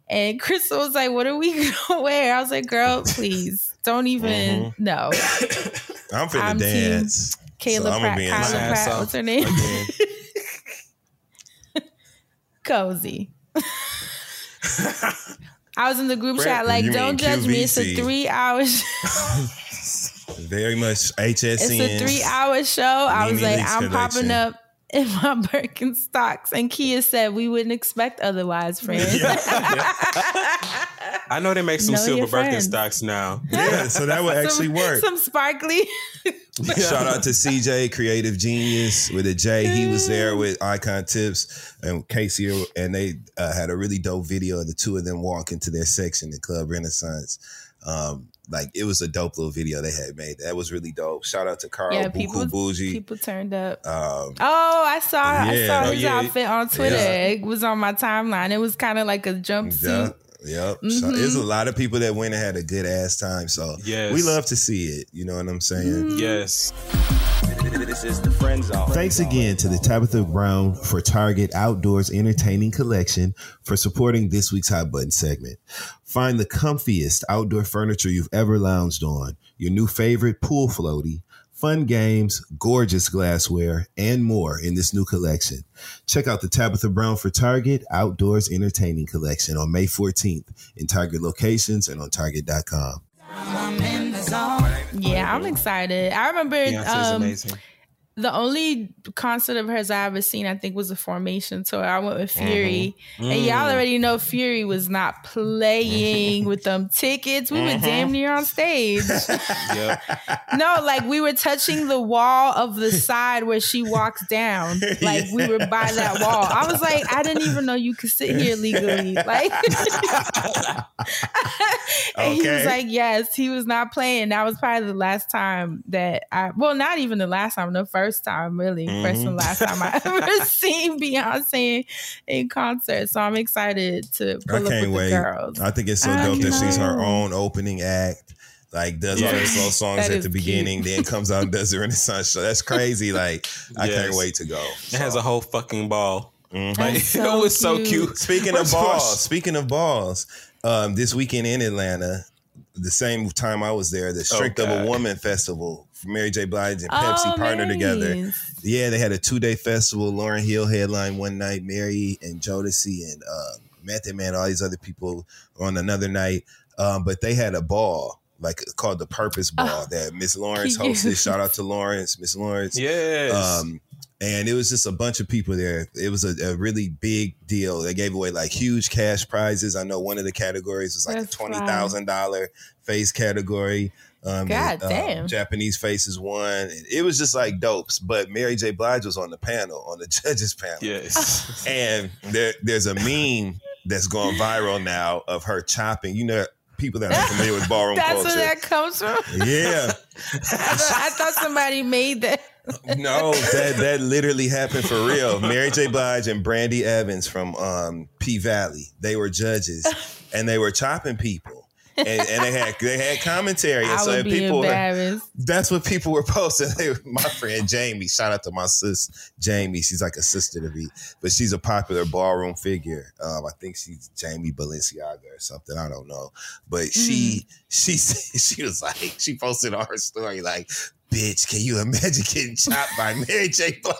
and [LAUGHS] Crystal was like, "What are we [LAUGHS] gonna wear?" I was like, "Girl, please don't even Mm-hmm. no." [COUGHS] I'm finna I'm team dance. Kayla So I'ma Pratt, be in Kyla my Pratt, what's her name? [LAUGHS] Cozy. I was in the group Brett, chat like, don't judge me. It's a three hour. [LAUGHS] Very much HSN. It's a three hour show. I was like, I'm popping up in [LAUGHS] my Birkenstocks. And Kia said, we wouldn't expect otherwise, [LAUGHS] friend. [LAUGHS] I know they make some Know silver friends. Birkenstocks now. Yeah, so that would actually some, work. Some sparkly. Shout out to CJ, Creative Genius, with a J. He was there with Icon Tips and Casey, and they uh, had a really dope video of the two of them walking to their section at Club Renaissance. Um, like it was a dope little video they had made. That was really dope. Shout out to Carl yeah, Buku people, Bougie. people turned up. Um, Oh, I saw I Yeah. saw Oh, his yeah. outfit on Twitter. Yeah. It was on my timeline. It was kind of like a jumpsuit. yeah, yep. So Mm-hmm. there's a lot of people that went and had a good ass time. So Yes. we love to see it. You know what I'm saying? Yes. This is the friend zone. Thanks again to the Tabitha Brown for Target Outdoors Entertaining Collection for supporting this week's Hot Button segment. Find the comfiest outdoor furniture you've ever lounged on, your new favorite pool floaty, fun games, gorgeous glassware, and more in this new collection. Check out the Tabitha Brown for Target Outdoors Entertaining Collection on May 14th in Target locations and on Target.com. I'm in the zone. Yeah, I'm excited. I remember Beyonce's um, amazing. The only concert of hers I ever seen, I think, was a Formation tour. I went with Fury, Mm-hmm. and Mm. y'all already know Fury was not playing with them tickets. We were Mm-hmm. damn near on stage. [LAUGHS] Yep. no, like we were touching the wall of the side where she walks down. Like we were by that wall. I was like, I didn't even know you could sit here legally. Like, [LAUGHS] and he was like, yes, he was not playing. That was probably the last time that I, well, not even the last time, the first time, really, first and last time I [LAUGHS] ever [LAUGHS] seen Beyonce in concert. So I'm excited to pull I up can't with wait. the girls. I think it's so I dope that she's her own opening act. Like does all Yes. these slow songs That at is the cute. beginning, then [LAUGHS] comes out and does the Renaissance show. That's crazy. Like I Yes. can't wait to go. It has a whole fucking ball. Mhm. Like, That's it so was so cute. cute. Speaking of balls, speaking of balls, um, this weekend in Atlanta, the same time I was there, the Strength of a Woman festival, Mary J. Blige and Oh, Pepsi partnered together. Yeah, they had a two day festival. Lauryn Hill headline one night, Mary and Jodeci and uh, Method Man, all these other people on another night. Um, but they had a ball like called the Purpose Ball that Miss Lawrence cute. hosted. [LAUGHS] Shout out to Lawrence, Miss Lawrence. Yes. Um, and it was just a bunch of people there. It was a, a really big deal. They gave away like huge cash prizes. I know one of the categories was like That's a twenty thousand dollar face category. Um, God and, um, damn. Japanese faces won. It was just like dopes. But Mary J. Blige was on the panel, on the [LAUGHS] judges panel. yes. [LAUGHS] And there, there's a meme that's going viral now of her chopping. You know, people that are familiar with [LAUGHS] ballroom That's culture. where that comes from. yeah. I, thought, I thought somebody made that. No, that that literally happened for real. Mary J. Blige and Brandee Evans from um, P Valley, they were judges, and they were chopping people, and, and they had they had commentary, and I so would be people were, that's what people were posting. [LAUGHS] They my friend Jamie, shout out to my sis Jamie. She's like a sister to me, but she's a popular ballroom figure. Um, I think she's Jamie Balenciaga or something. I don't know, but she she [LAUGHS] she was like she posted on her story like, "Bitch, can you imagine getting chopped by Mary J. Blige?"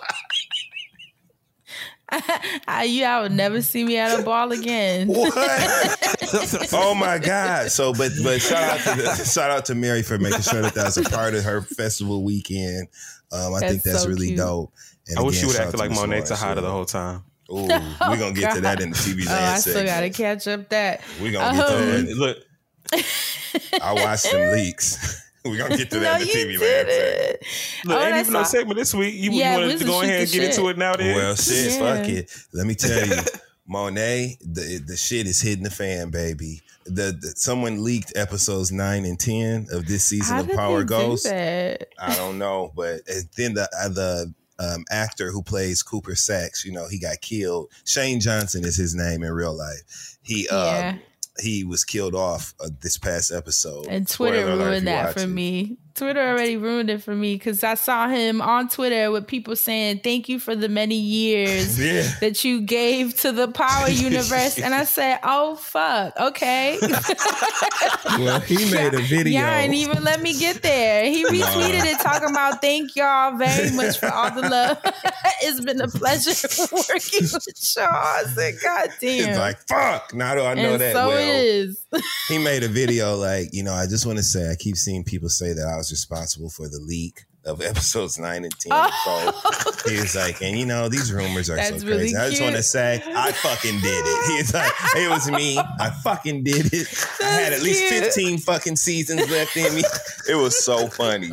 [LAUGHS] I, you, I would never see me at a ball again. [LAUGHS] What? [LAUGHS] oh my God! So, but but shout out to shout out to Mary for making sure that that's a part of her festival weekend. Um, I think That's that's so really cute. dope. And I wish again, you would shout act like Monet Lawrence, Tejada the whole time. Ooh, we're gonna get to that in the TV Oh, land I still got to catch up that. We're gonna get to Um, that. Look, I watched some leaks. We're gonna get to No, that in the you TV land segment. didn't. look, Oh, ain't that's even no segment this week. You, Yeah, you we wanted to go ahead and the get into it now then? Well, shit, Yeah. fuck it. Let me tell you, [LAUGHS] Monet, the the shit is hitting the fan, baby. The, the someone leaked episodes nine and ten of this season How of did Power they do Ghost. I don't know, but then the uh, the um, actor who plays Cooper Saxe, you know, he got killed. Shane Johnson is his name in real life. He um, Yeah. He was killed off uh, this past episode. And Twitter Spoiler ruined that watch for it. me. Twitter already ruined it for me because I saw him on Twitter with people saying, Thank you for the many years [LAUGHS] Yeah. that you gave to the Power [LAUGHS] Universe. and I said, Oh, fuck. Okay. [LAUGHS] Well, he made a video. Y'all ain't even let me get there. He retweeted it talking about thank y'all very much for all the love. it's been a pleasure working with y'all. I said, God damn. It's like fuck. Now do I know and that so well? it is. he made a video like you know i just want to say i keep seeing people say that i was responsible for the leak of [LAUGHS] episodes 9 and 10 Oh. so he was like and you know these rumors are That's so really crazy i just want to say i fucking did it [LAUGHS] he's like it was me i fucking did it i had at least cute. 15 fucking seasons left in me it was so funny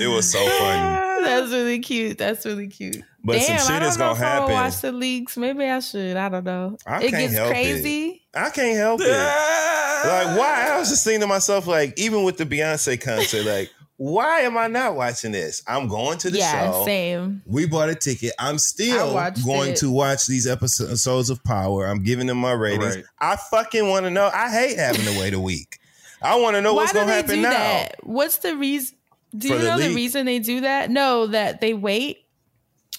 it was so funny [LAUGHS] That's really cute. That's really cute. But some Damn, shit I don't is know gonna if I happen. Watch the leaks. Maybe I should. I don't know. I it gets help it. crazy. i can't help it like why i was just thinking to myself like even with the beyonce concert like why am i not watching this i'm going to the Yeah, show same. we bought a ticket i'm still going it. to watch these episodes of power i'm giving them my ratings Right. i fucking want to know i hate having to wait a week i want to know Why what's do going to they happen do now that? What's the reason? Do For you the know the leak. reason they do that? No, that they wait.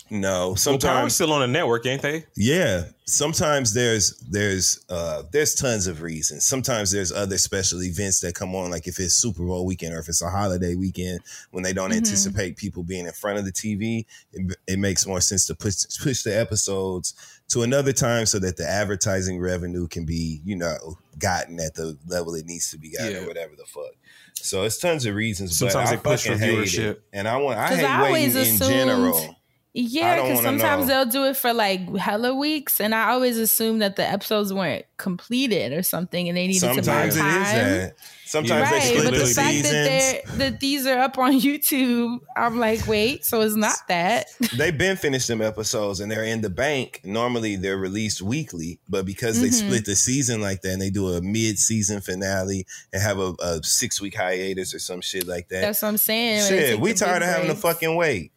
No Well, Power's sometimes still on the network, ain't they? Yeah, sometimes there's there's uh there's tons of reasons. Sometimes there's other special events that come on, like if it's Super Bowl weekend or if it's a holiday weekend when they don't Mhm. anticipate people being in front of the TV. It, it makes more sense to push push the episodes to another time so that the advertising revenue can be you know gotten at the level it needs to be gotten Yeah. or whatever the fuck. So it's tons of reasons. Sometimes but they I push for viewership. it. and I want I hate I waiting in assumed- general. Yeah, because sometimes know. they'll do it for like hella weeks, and I always assume that the episodes weren't completed or something, and they needed Sometimes to it buy is time. that. Sometimes they Right, but the fact seasons. that they're that these are up on [LAUGHS] YouTube, I'm like, wait, so it's not that. [LAUGHS] They've been finished them episodes and they're in the bank. Normally they're released weekly, but because they Mhm. split the season like that and they do a mid-season finale and have a, a six-week hiatus or some shit like that. That's what I'm saying. shit, we tired of having to fucking wait.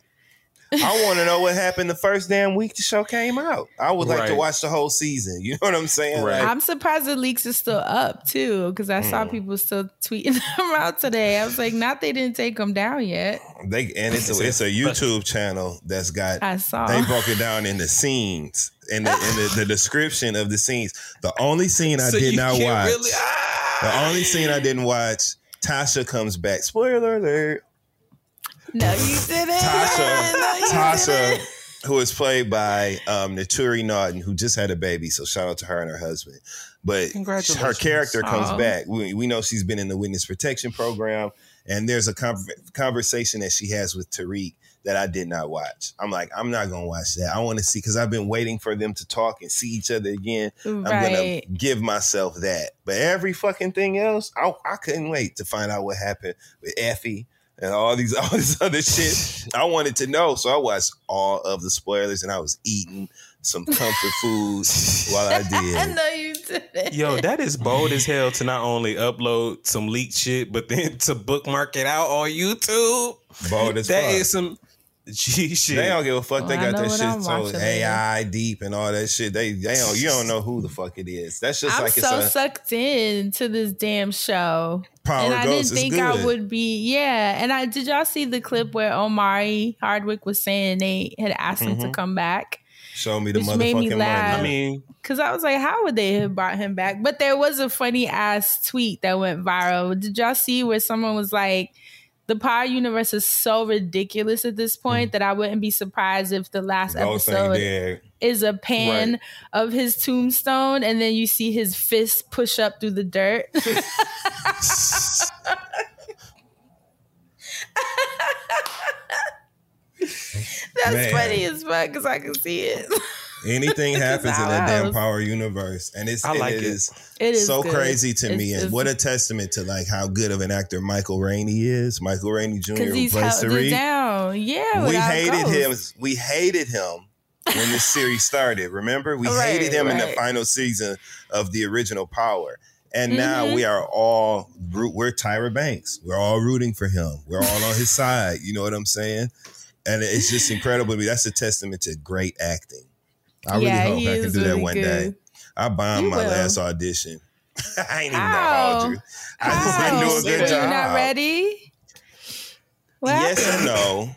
I want to know what happened the first damn week the show came out. I would like to watch the whole season. [LAUGHS] You know what I'm saying? Right. Like, I'm surprised the leaks is still up too, because I saw Mm. people still tweeting [LAUGHS] them out today. I was like, not they didn't take them down yet. they and it's a, it's a YouTube channel that's got I saw. they broke it down in the scenes and the, in the, the description of the scenes. The only scene I So did not watch. really- The only scene I didn't watch, Tasha comes back. Spoiler alert. No, you didn't. Tasha, No, you Tasha, didn't. who is played by um, Naturi Naughton, who just had a baby. So shout out to her and her husband. But her character comes Aw. back. We, we know she's been in the witness protection program, and there's a con- conversation that she has with Tariq that I did not watch. I'm like, I'm not gonna watch that. I want to see because I've been waiting for them to talk and see each other again. I'm gonna give myself that. But every fucking thing else, I, I couldn't wait to find out what happened with Effie and all these [LAUGHS] all this other shit. [LAUGHS] I wanted to know, so I watched all of the spoilers, and I was eating some comfort food while I [LAUGHS] did. no, you didn't. Yo, that is bold as hell to not only upload some leaked shit, but then to bookmark it out on YouTube. Bold as That fuck. is some G [LAUGHS] shit. They don't give a fuck. They Well, I got know that what I'm shit so watching AI deep and all that shit. They they don't you don't know who the fuck it is. That's just I'm like so a sucked in to this damn show. Power and I didn't think good. I would be. Yeah, and I did y'all see the clip where Omari Hardwick was saying they had asked him to Mhm. come back show me the which made me motherfucking laugh. money. I mean, because I was like, how would they have brought him back? But there was a funny ass tweet that went viral. Did y'all see where someone was like, the Power universe is so ridiculous at this point that I wouldn't be surprised if the last episode is a pan Right. of his tombstone, and then you see his fist push up through the dirt. [LAUGHS] [LAUGHS] That's Man. funny as fuck because I can see it. [LAUGHS] Anything [LAUGHS] happens in our that damn power universe, and it's I like it it. is It is so good. crazy to me, and what a testament to like how good of an actor Michael Rainey is. Michael Rainey Jr. because who he's held it down. Yeah, we hated Ghost. him. We hated him when this series started. Remember, we Right, hated him in the final season of the original Power, and now Mhm. we are all. We're Tyra Banks. We're all rooting for him. We're all on his side. You know what I'm saying? And it's just incredible to me. That's a testament to great acting. I really Yeah, hope I can is do that one good. day. I bombed You my will. last audition. [LAUGHS] I ain't even How? gonna hold you. I just How? didn't do a Were good you job. not ready? What yes happened? and no.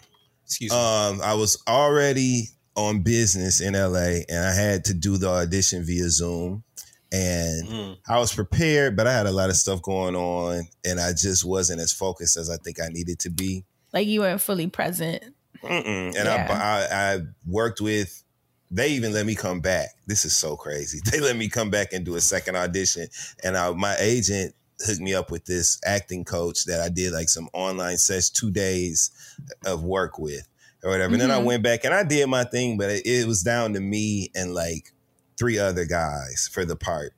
Excuse me. Um, I was already on business in LA and I had to do the audition via Zoom. And Mm. I was prepared, but I had a lot of stuff going on and I just wasn't as focused as I think I needed to be. Like you weren't fully present. Mm-mm. And Yeah. I, I, I worked with, they even let me come back. This is so crazy. [LAUGHS] They let me come back and do a second audition. And I, my agent hooked me up with this acting coach that I did like some online sets, two days of work with or whatever. And then I Mhm. went back and I did my thing, but it, it was down to me and like three other guys for the part.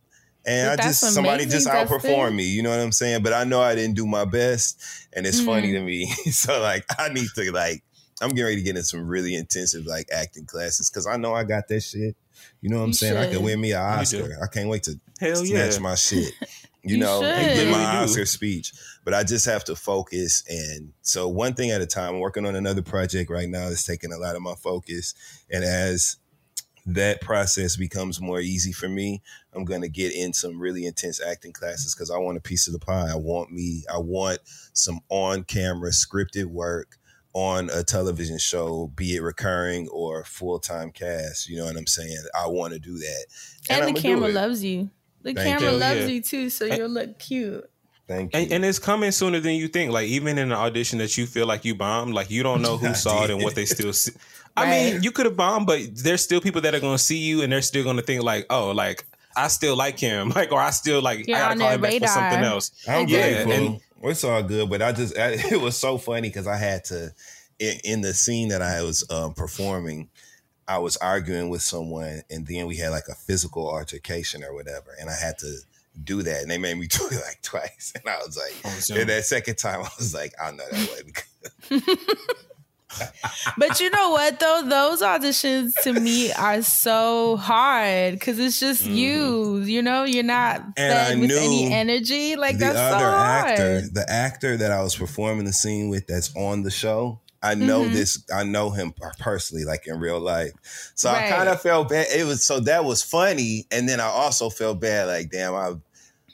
And But I just somebody just outperformed me, you know what I'm saying? But I know I didn't do my best, and it's funny Mm-hmm. to me. [LAUGHS] so like I need to like I'm getting ready to get in some really intensive like acting classes because I know I got that shit. You know what I'm You saying? I should. can win me an Oscar. I can't wait to Hell yeah. snatch my shit. [LAUGHS] You, You know, and should. get You my. Oscar speech. But I just have to focus. And so one thing at a time, I'm working on another project right now that's taking a lot of my focus. And as that process becomes more easy for me, I'm gonna get in some really intense acting classes because I want a piece of the pie. I want me, I want some on-camera scripted work on a television show, be it recurring or full-time cast. You know what I'm saying? I want to do that. And, I'ma the camera loves you. The Thank camera you. loves Yeah. you too, so you'll look cute. Thank you. And, and it's coming sooner than you think. Like even in an audition that you feel like you bombed, like you don't know who [LAUGHS] saw it and what they still see. I Right. mean, you could have bombed, but there's still people that are going to see you and they're still going to think like, oh, like I still like him, [LAUGHS] like or I still like You're I on gotta call their him back for something else. I'm Yeah, grateful. and- it's all good, but I just I, [LAUGHS] it was so funny because I had to in, in the scene that I was um, performing. I was arguing with someone, and then we had like a physical altercation or whatever, and I had to do that, and they made me [LAUGHS] do it like twice, and I was like, On Zoom. and that second time [LAUGHS] I was like, I know that wasn't good. But you know what though? Those auditions to me are so hard because it's just you. You know, you're not Mm-hmm. And I fed with any energy. Like the that's other so hard. actor, the actor that I was performing the scene with, that's on the show. I know Mhm. this. I know him personally, like in real life. So Right. I kind of felt bad. It was so that was funny, and then I also felt bad. Like, damn, I,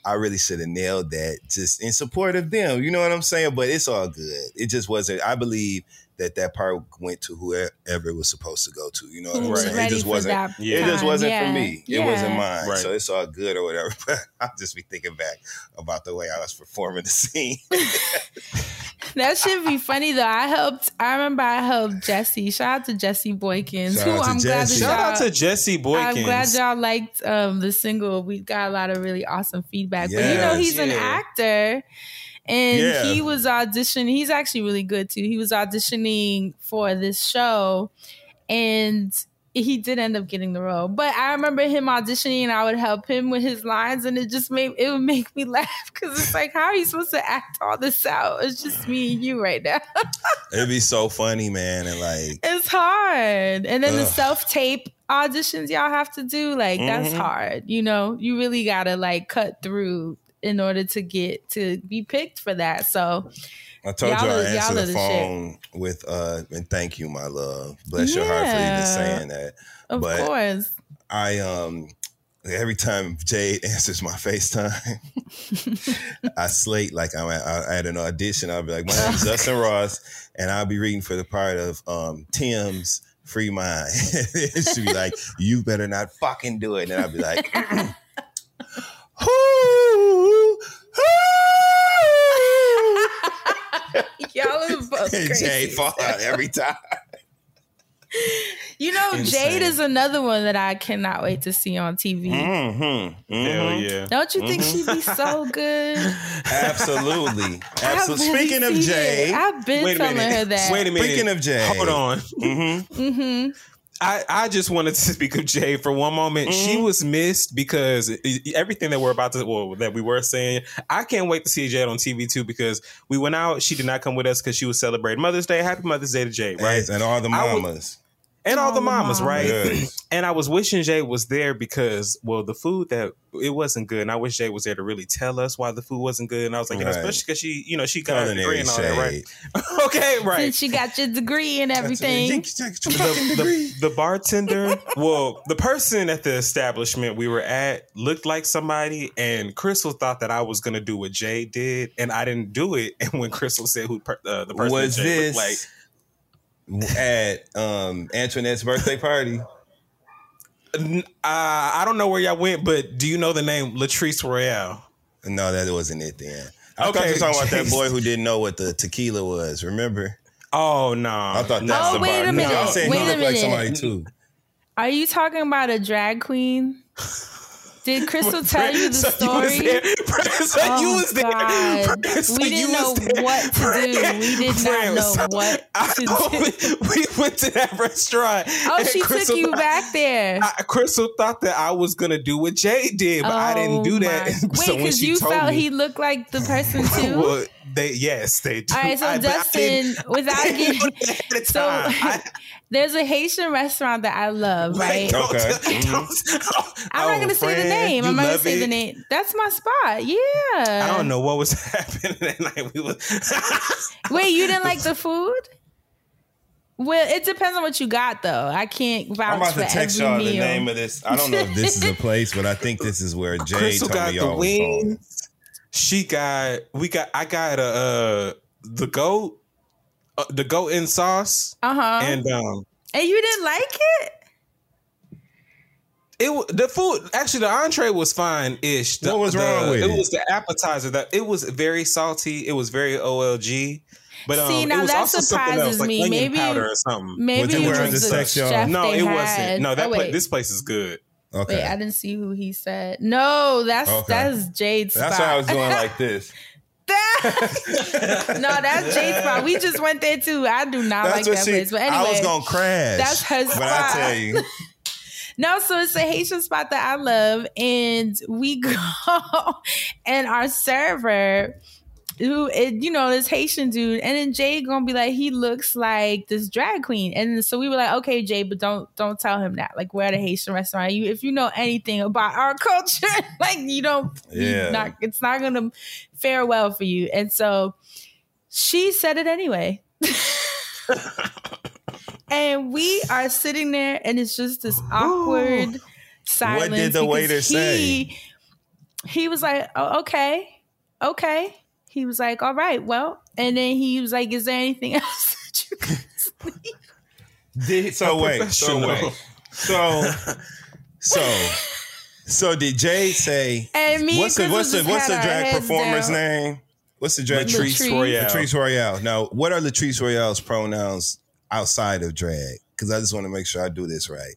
I really should have nailed that just in support of them. You know what I'm saying? But it's all good. It just wasn't. I believe that that part went to whoever it was supposed to go to. You know what Who I'm saying? It just wasn't. Yeah. It just wasn't Yeah. for me. It wasn't mine. Right. So it's all good or whatever. [LAUGHS] But I'll just be thinking back about the way I was performing the scene. [LAUGHS] [LAUGHS] That should be funny though. I helped. I remember I helped Jesse. Shout out to Jesse Boykins. Shout who out to I'm glad Jesse. that Shout out to Jesse Boykins. I'm glad y'all liked um, the single. We got a lot of really awesome feedback. But you know, Yes. he's an actor. And Yeah. he was auditioning. He's actually really good too. He was auditioning for this show. And he did end up getting the role. But I remember him auditioning and I would help him with his lines and it just made it would make me [LAUGHS] laugh because it's like, how are you supposed to act all this out? It's just me and you right now. [LAUGHS] It'd be so funny, man. And like, It's hard. And then the self tape auditions y'all have to do, like that's Mhm. hard. You know, you really gotta like cut through in order to get to be picked for that. So I told Y'all you I answered the the phone with, uh, and thank you, my love. Bless your heart for even saying that. of But- course. I, um, every time Jade [LAUGHS] answers my FaceTime, I slate like I'm at, I at an audition. I'll be like, my name is [LAUGHS] Dustin Ross, and I'll be reading for the part of um, Tim's Free Mind. [LAUGHS] She'll be like, you better not fucking do it. And I'll be like, [CLEARS THROAT] "Whoo, whoo." Y'all fall out every time. You know, Insane. Jade is another one that I cannot wait to see on TV. Mm-hmm. Hell yeah. Don't you think she'd be so good? Absolutely. Absolutely. really Speaking of seen Jay, it. I've been telling minute. her that. Wait a minute. Speaking of Jay. hold on. mm-hmm. Mm-hmm. I, I just wanted to [LAUGHS] speak of Jay for one moment. She Mm-hmm. was missed because everything that we're about to, well, that we were saying, I can't wait to see Jay on TV too because we went out. She did not come with us because she was celebrating Mother's Day. Happy Mother's Day to Jay, right? And all the mamas. And all, All the the mamas, mamas. right? Yes. And I was wishing Jay was there because, well, the food that it wasn't good, and I wish Jay was there to really tell us why the food wasn't good. And I was like, you know, Right. especially because she, you know, she got a degree and all that, right? [LAUGHS] okay, right. Since she got your degree and everything. the, the, the bartender, well, the person at the establishment we were at looked like somebody, and Crystal thought that I was gonna do what Jay did, and I didn't do it. [LAUGHS] And when Crystal said who per, uh, the person Was Jay this looked like, at um, Antoinette's birthday party? Uh, I don't know where y'all went, but do you know the name Latrice Royale? No, that wasn't it then. I thought Okay, you were talking about that boy who didn't know what the tequila was. Remember? Oh no, I thought that's Oh, the wait a minute. No, I'm saying Wait he a looked like minute. somebody too. Are you talking about a drag queen? [LAUGHS] Did [LAUGHS] Crystal tell you the So you was story? there. Oh, you was there. God. So We didn't know what to do. We did not know so [LAUGHS] what I- to do. we went to that restaurant. Oh, she took you thought- back there. I, Crystal thought that I was gonna do what Jay did, but I didn't oh do that. Oh, my- [LAUGHS] Wait, because you told felt me, he looked like the person too. well, they yes, they do. All right, so I- but I Dustin, [LAUGHS] without getting know that ahead [LAUGHS] of so. I- [LAUGHS] there's a Haitian restaurant that I love, right? don't- Okay. Mm-hmm. don't- I'm not oh, gonna say the name. I'm not gonna love say the name. That's my spot. Yeah. I don't know what was happening that night. We was Wait, you didn't like the food? Well, it depends on what you got, though. I can't vouch I'm about for to text y'all meal. the name of this. I don't know if this is a place, but I think this is where Jay Crystal told got me the y'all was going. wings. She got we got I got a uh the goat uh, the goat in sauce Uh huh. and um And you didn't like it? it wa- the food actually the entree was fine ish. What was wrong with it? it? was the appetizer that it was very salty. It was very OLG. But um, See, now it was that also something surprises else, like me. onion Maybe- powder or something. Maybe Was it it was the the sex, y'all? chef no, they it had. wasn't. No, that oh, pla- this place is good. Okay. Wait, I didn't see who he said. No, that's Okay. that's Jade's spot. That's spot. why I was doing like [LAUGHS] this. [LAUGHS] no, that's Jade's spot. We just went there too. I do not That's like that she. place. But anyway, I was gonna crash. that's her But I spot. tell you, [LAUGHS] No, so it's a Haitian spot that I love, and we go, and our server, who it, you know, this Haitian dude, and then Jay gonna be like, he looks like this drag queen, and so we were like, okay, Jay, but don't don't tell him that. Like, we're at a Haitian restaurant. You, if you know anything about our [LAUGHS] culture, like you don't, Yeah. not, it's not gonna fare well for you. And so she said it anyway. [LAUGHS] and we are sitting there, and it's just this awkward silence. What did the waiter he, say? He was like, oh, "Okay, okay." He was like, "All right, well," and then he was like, "Is there anything [LAUGHS] else that you guys [LAUGHS] need?" did, so wait, so wait, so so so did Jay say? And me What's the what's the what's the just had our drag performer's down. name? What's the drag? Latrice Latrice. Royale. Latrice Royale. Now, what are Latrice Royale's pronouns outside of drag? Because I just want to make sure I do this right.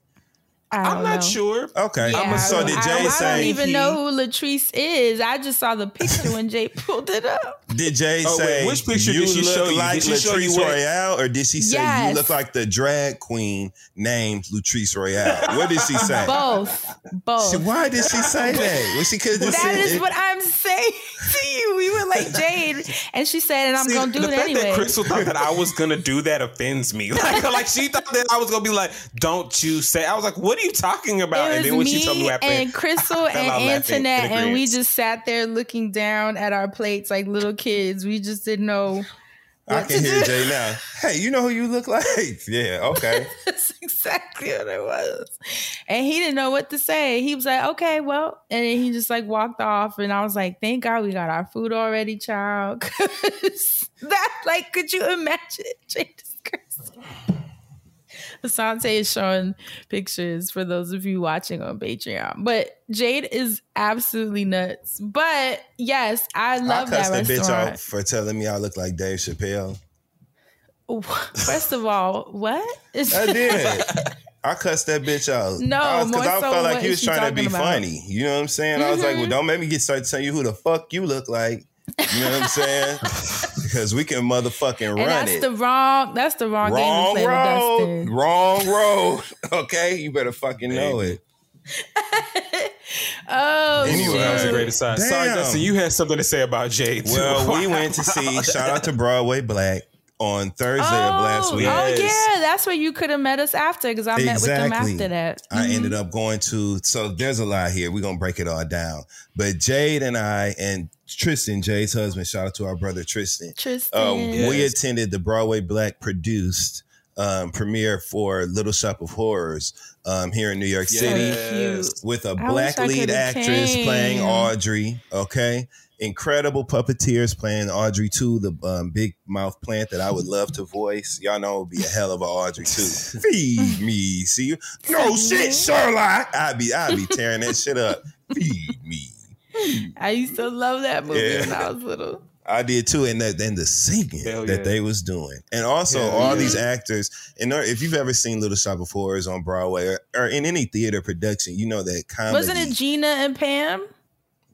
I I'm don't know. sure. Okay. Yeah, I'm so did I, Jay I, I don't even he- know who Latrice is. I just saw the picture when Jay [LAUGHS] pulled it up. Did Jay Oh, wait, say which picture you did she look show you? like Did she show you Latrice Royale, or did she say Yes. you look like the drag queen named Latrice Royale? What did she say? Both, both. She- why did she say that? Well, she could just That said is it. what I'm saying [LAUGHS] to you. [LAUGHS] Like Jade, and she said, "And I'm See, gonna do the it fact anyway." that Crystal thought that I was gonna do that offends me. [LAUGHS] Like, like she thought that I was gonna be like, "Don't you say?" I was like, "What are you talking about?" and then when she told me what happened, and Crystal [LAUGHS] and fell out laughing Antoinette, and we just sat there looking down at our plates like little kids. We just didn't know. I can hear do. Jay now. [LAUGHS] Hey, you know who you look like? [LAUGHS] Yeah, okay. [LAUGHS] That's exactly what it was. And he didn't know what to say. He was like, okay, well, and then he just like walked off. And I was like, thank God we got our food already, child. that, like, could you imagine? Jay is crazy. Asante is showing pictures for those of you watching on Patreon. But Jade is absolutely nuts. But yes, I love I that a bitch restaurant. out for telling me I look like Dave Chappelle. First of all, what? [LAUGHS] I did. I cussed that bitch out. No, because I, more so felt like he was trying to be about? funny. You know what I'm saying? I was like, well, mm-hmm. don't make me get started telling you who the fuck you look like. You know what I'm saying? [LAUGHS] because we can motherfucking And run that's it. the wrong. That's the wrong, wrong game to road, Dustin. wrong road. [LAUGHS] Okay, you better fucking know it. [LAUGHS] Oh, Anyway, That was a shit. great aside. Sorry, Damn. Dustin, you had something to say about Jade. Too. Well, we went to see. Shout out to Broadway Black on Thursday of last Oh, week. oh Yes. yeah, that's where you could have met us after because I met with them after that. I Mhm. ended up going to. So there's a lot here. We're gonna break it all down. But Jade and I and Tristan, Jade's husband. Shout out to our brother Tristan. Tristan. Um, We attended the Broadway Black produced um, premiere for Little Shop of Horrors um, here in New York so City cute. with a I black lead actress came. playing Audrey. Okay. Incredible puppeteers playing Audrey too, the um, big mouth plant that I would love to voice. Y'all know it would be a hell of a Audrey too. [LAUGHS] Feed me, see you. No shit, Sherlock. I'd be, I'd be tearing that shit up. Feed me. I used to love that movie Yeah. when I was little. I did too, and that and the singing Hell that they was doing, and also Hell all yeah. these actors. And if you've ever seen Little Shop of Horrors on Broadway or, or in any theater production, you know that comedy. Wasn't it Gina and Pam?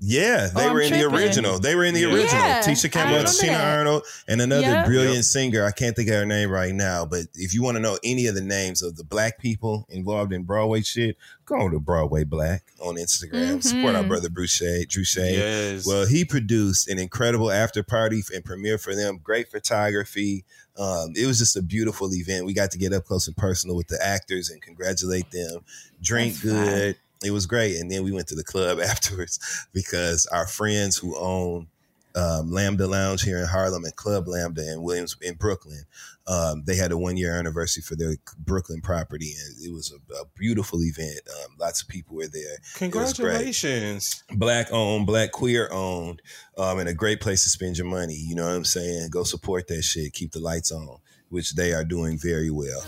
Yeah, they Oh, I'm were in the original. They were in the Yeah. original. Yeah, Tisha I Campbell, remember Tina. Arnold, and another Yeah. brilliant singer. I can't think of her name right now, but if you want to know any of the names of the black people involved in Broadway shit, go to Broadway Black on Instagram. Support our Mhm. brother Bruce Shade, Drew Shade. Yes. Well, he produced an incredible after party and premiere for them. Great photography. Um, it was just a beautiful event. We got to get up close and personal with the actors and congratulate them. Drink That's good. It was great. And then we went to the club [LAUGHS] afterwards because our friends who own um, Lambda Lounge here in Harlem and Club Lambda in Williams in Brooklyn, um, they had a one year anniversary for their Brooklyn property, and it was a, a beautiful event. Um, lots of people were there. Congratulations. black owned, black queer owned, um, and a great place to spend your money. You know what I'm saying? Go support that shit. Keep the lights on, which they are doing very well.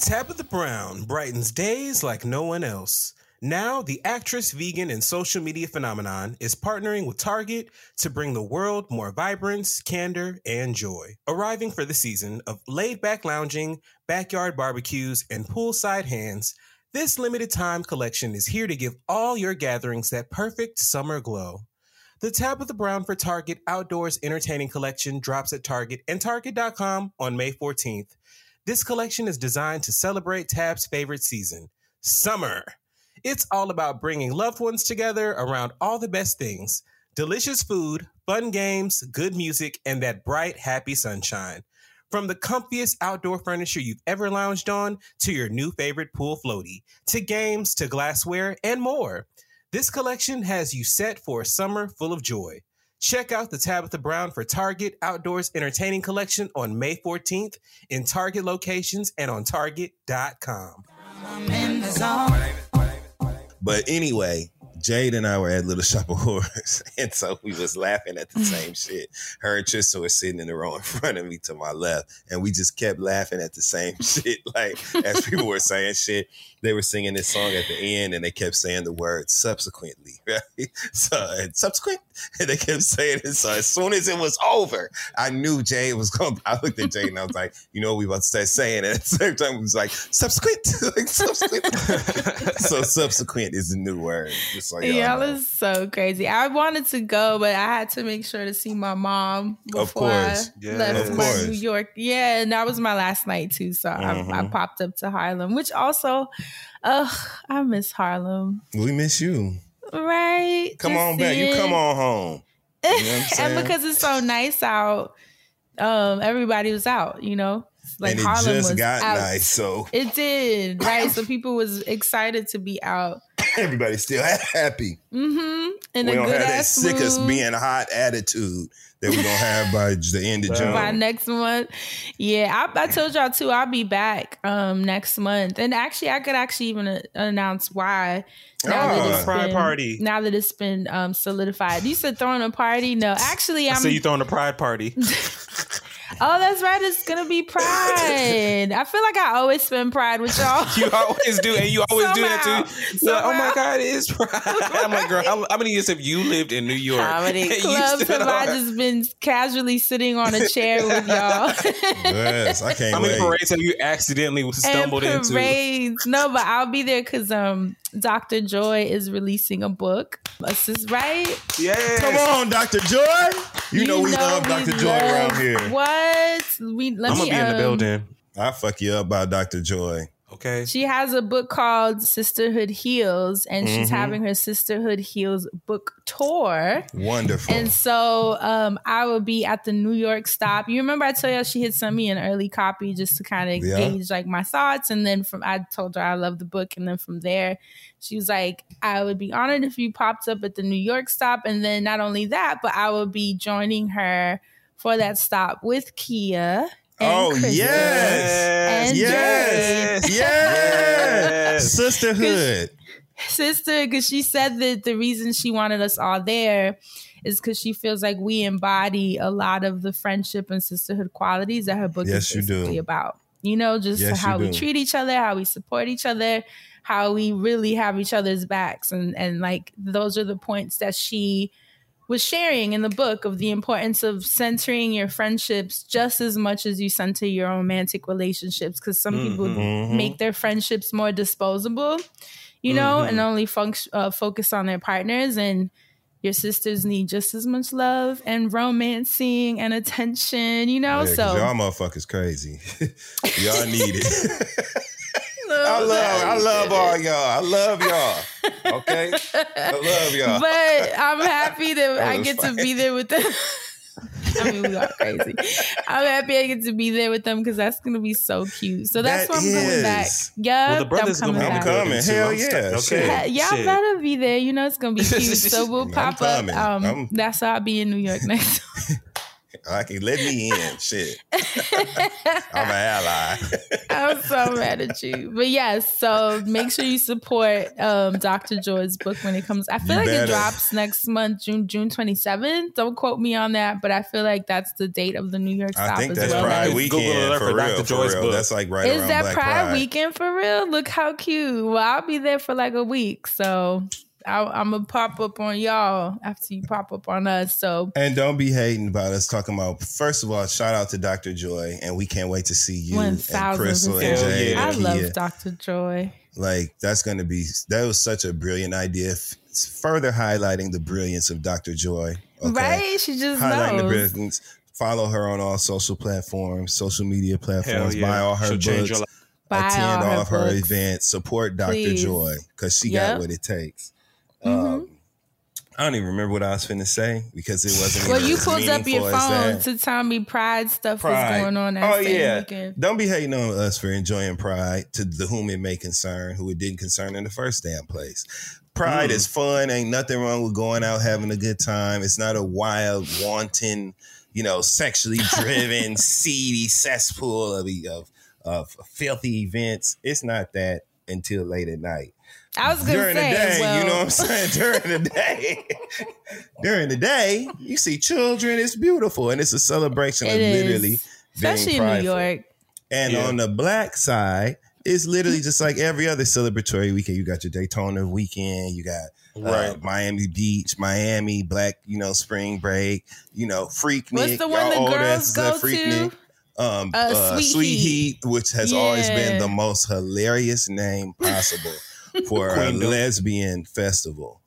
Tabitha Brown brightens days like no one else. Now, the actress, vegan, and social media phenomenon is partnering with Target to bring the world more vibrance, candor, and joy. Arriving for the season of laid back lounging, backyard barbecues, and poolside hands, this limited time collection is here to give all your gatherings that perfect summer glow. The Tabitha Brown for Target Outdoors Entertaining Collection drops at Target and Target.com on May 14th. This collection is designed to celebrate Tab's favorite season, summer. It's all about bringing loved ones together around all the best things delicious food, fun games, good music, and that bright, happy sunshine. From the comfiest outdoor furniture you've ever lounged on to your new favorite pool floaty, to games, to glassware, and more. This collection has you set for a summer full of joy. Check out the Tabitha Brown for Target Outdoors Entertaining Collection on May 14th in Target locations and on Target.com. I'm in the zone. But anyway, Jade and I were at Little Shop of Horrors, [LAUGHS] and so we was laughing at the same [LAUGHS] shit. Her and Tristan were sitting in the row in front of me to my left, and we just kept laughing at the same [LAUGHS] shit. Like as people were saying shit, they were singing this song at the end, and they kept saying the word subsequently, right? So and subsequent, and they kept saying it. So as soon as it was over, I knew Jade was going. I looked at Jade and I was like, you know, what we about to start saying, and at the same time, it was like subsequent, like subsequent. so subsequent is the new word. Just y'all Y'all is so crazy. I wanted to go, but I had to make sure to see my mom before. I Yeah. left Of my course. New York. Yeah, and that was my last night too. So I, I Mhm. popped up to Harlem, which also, ugh, I miss Harlem. We miss you. Right? Come Just on back. You come on home. You know what I'm [LAUGHS] saying? and because it's so nice out, um, everybody was out. You know, like and it Harlem just was got out. nice, so It did right, so people was excited to be out. [COUGHS] everybody's still happy. Mm-hmm. In we a don't good have that ass sick us being hot attitude that we're gonna have by the end of June. by next month. Yeah, I, I told y'all too. I'll be back um next month, and actually, I could actually even uh, announce why. Now Ah. that it's Pride been, party. Now that it's been um solidified. You said throwing a party. No, actually, I I'm. see you throwing a pride party. [LAUGHS] [LAUGHS] Oh, that's right. It's gonna be Pride. I feel like I always spend Pride with y'all. [LAUGHS] You always do, and you always do that too. You're like, oh my God, it is Pride. I'm like, girl, how, how many years have you lived in New York? How many [LAUGHS] clubs have I just been casually sitting on a chair with y'all? [LAUGHS] Yes, I can't How many wait. parades have you accidentally stumbled and into? parades. No, but I'll be there because um, Dr. Joy is releasing a book. This is right. Yes. Come on, Dr. Joy. You, know we love we Dr. Joy love- around here. What? We let I'm me. gonna be in the um, building. I fuck you up by Dr. Joy. Okay. She has a book called Sisterhood Heals, and she's Mm-hmm. having her Sisterhood Heals book tour. Wonderful. And so um, I will be at the New York stop. You remember I told you she had sent me an early copy just to kind of Yeah. gauge like my thoughts. And then from I told her I love the book. And then from there, she was like, I would be honored if you popped up at the New York stop. And then not only that, but I will be joining her for that stop with Kia. Oh, Krista. yes. And Yes. Yes. [LAUGHS] Sisterhood. sister because she said that the reason she wanted us all there is because she feels like we embody a lot of the friendship and sisterhood qualities that her book Yes, is you do. about. You know, just Yes, how we treat each other, how we support each other, how we really have each other's backs, and and like those are the points that she was sharing in the book of the importance of centering your friendships just as much as you center your romantic relationships because some people Mhm. make their friendships more disposable you know and only func- uh, focus on their partners and your sisters need just as much love and romancing and attention you know Yeah, so y'all motherfuckers crazy. [LAUGHS] y'all need it. [LAUGHS] I love, I love all y'all. I love y'all. Okay, I love y'all. [LAUGHS] but I'm happy that [LAUGHS] That I was get to be there with them. [LAUGHS] I mean, we are crazy. I'm happy I get to be there with them because that's gonna be so cute. So that's That why I'm coming back. Yeah, Well, the brothers I'm gonna coming be I'm back. coming. too. Hell yeah. okay. Shit. Y'all Shit. better be there. You know it's gonna be cute. So we'll pop up. Um, that's how I'll be in New York next. I can let me in. [LAUGHS] Shit. I'm an ally. [LAUGHS] I'm so mad at you. But yes, so make sure you support um, Dr. Joy's book when it comes. I feel You like better. it drops next month, June June 27th. Don't quote me on that, but I feel like that's the date of the New York stop I think as that's well. Pride Google Weekend alert for for Dr. real. For Joy's real. book. That's like right Is around that Black Pride, Pride. weekend for real? Look how cute. Well, I'll be there for like a week, so I'll, I'm gonna pop up on y'all after you pop up on us. So And don't be hating about us talking about. First of all, shout out to Dr. Joy, and we can't wait to see you one and Crystal and percent. Jade I and Kia. love Dr. Joy. Like that's going to be that was such a brilliant idea. It's further highlighting the brilliance of Dr. Joy. okay? Right? She just Highlighting the brilliance. Follow her on all social platforms, social media platforms. yeah. Buy all her She'll books. Buy attend all all her of her books. events. Support Dr. Please. Joy because she Yep. got what it takes. Mhm. Um, I don't even remember what I was finna say because it wasn't. Well, you pulled up your phone to tell me Pride stuff Pride. was going on that Oh yeah. weekend. Don't be hating on us for enjoying Pride to the whom it may concern, who it didn't concern in the first damn place. Pride Mm. is fun. Ain't nothing wrong with going out having a good time. It's not a wild, wanton, you know, sexually [LAUGHS] driven, seedy cesspool of, of of filthy events. It's not that until late at night. I was gonna During say, the day, well, you know what I'm saying? During the day, [LAUGHS] during the day, you see children. It's beautiful, and it's a celebration It of is. literally being especially in New. York. And Yeah. on the black side, it's literally just like every other celebratory weekend. You got your Daytona weekend, you got uh, Right. Miami Beach, Miami, Black, you know, spring break, you know, Freaknik. What's the one Y'all the girls asses love go to? Freaknik. Um, Uh, uh, Sweet Sweet, Heat. Heat. which has always been the most hilarious name possible for a lesbian festival.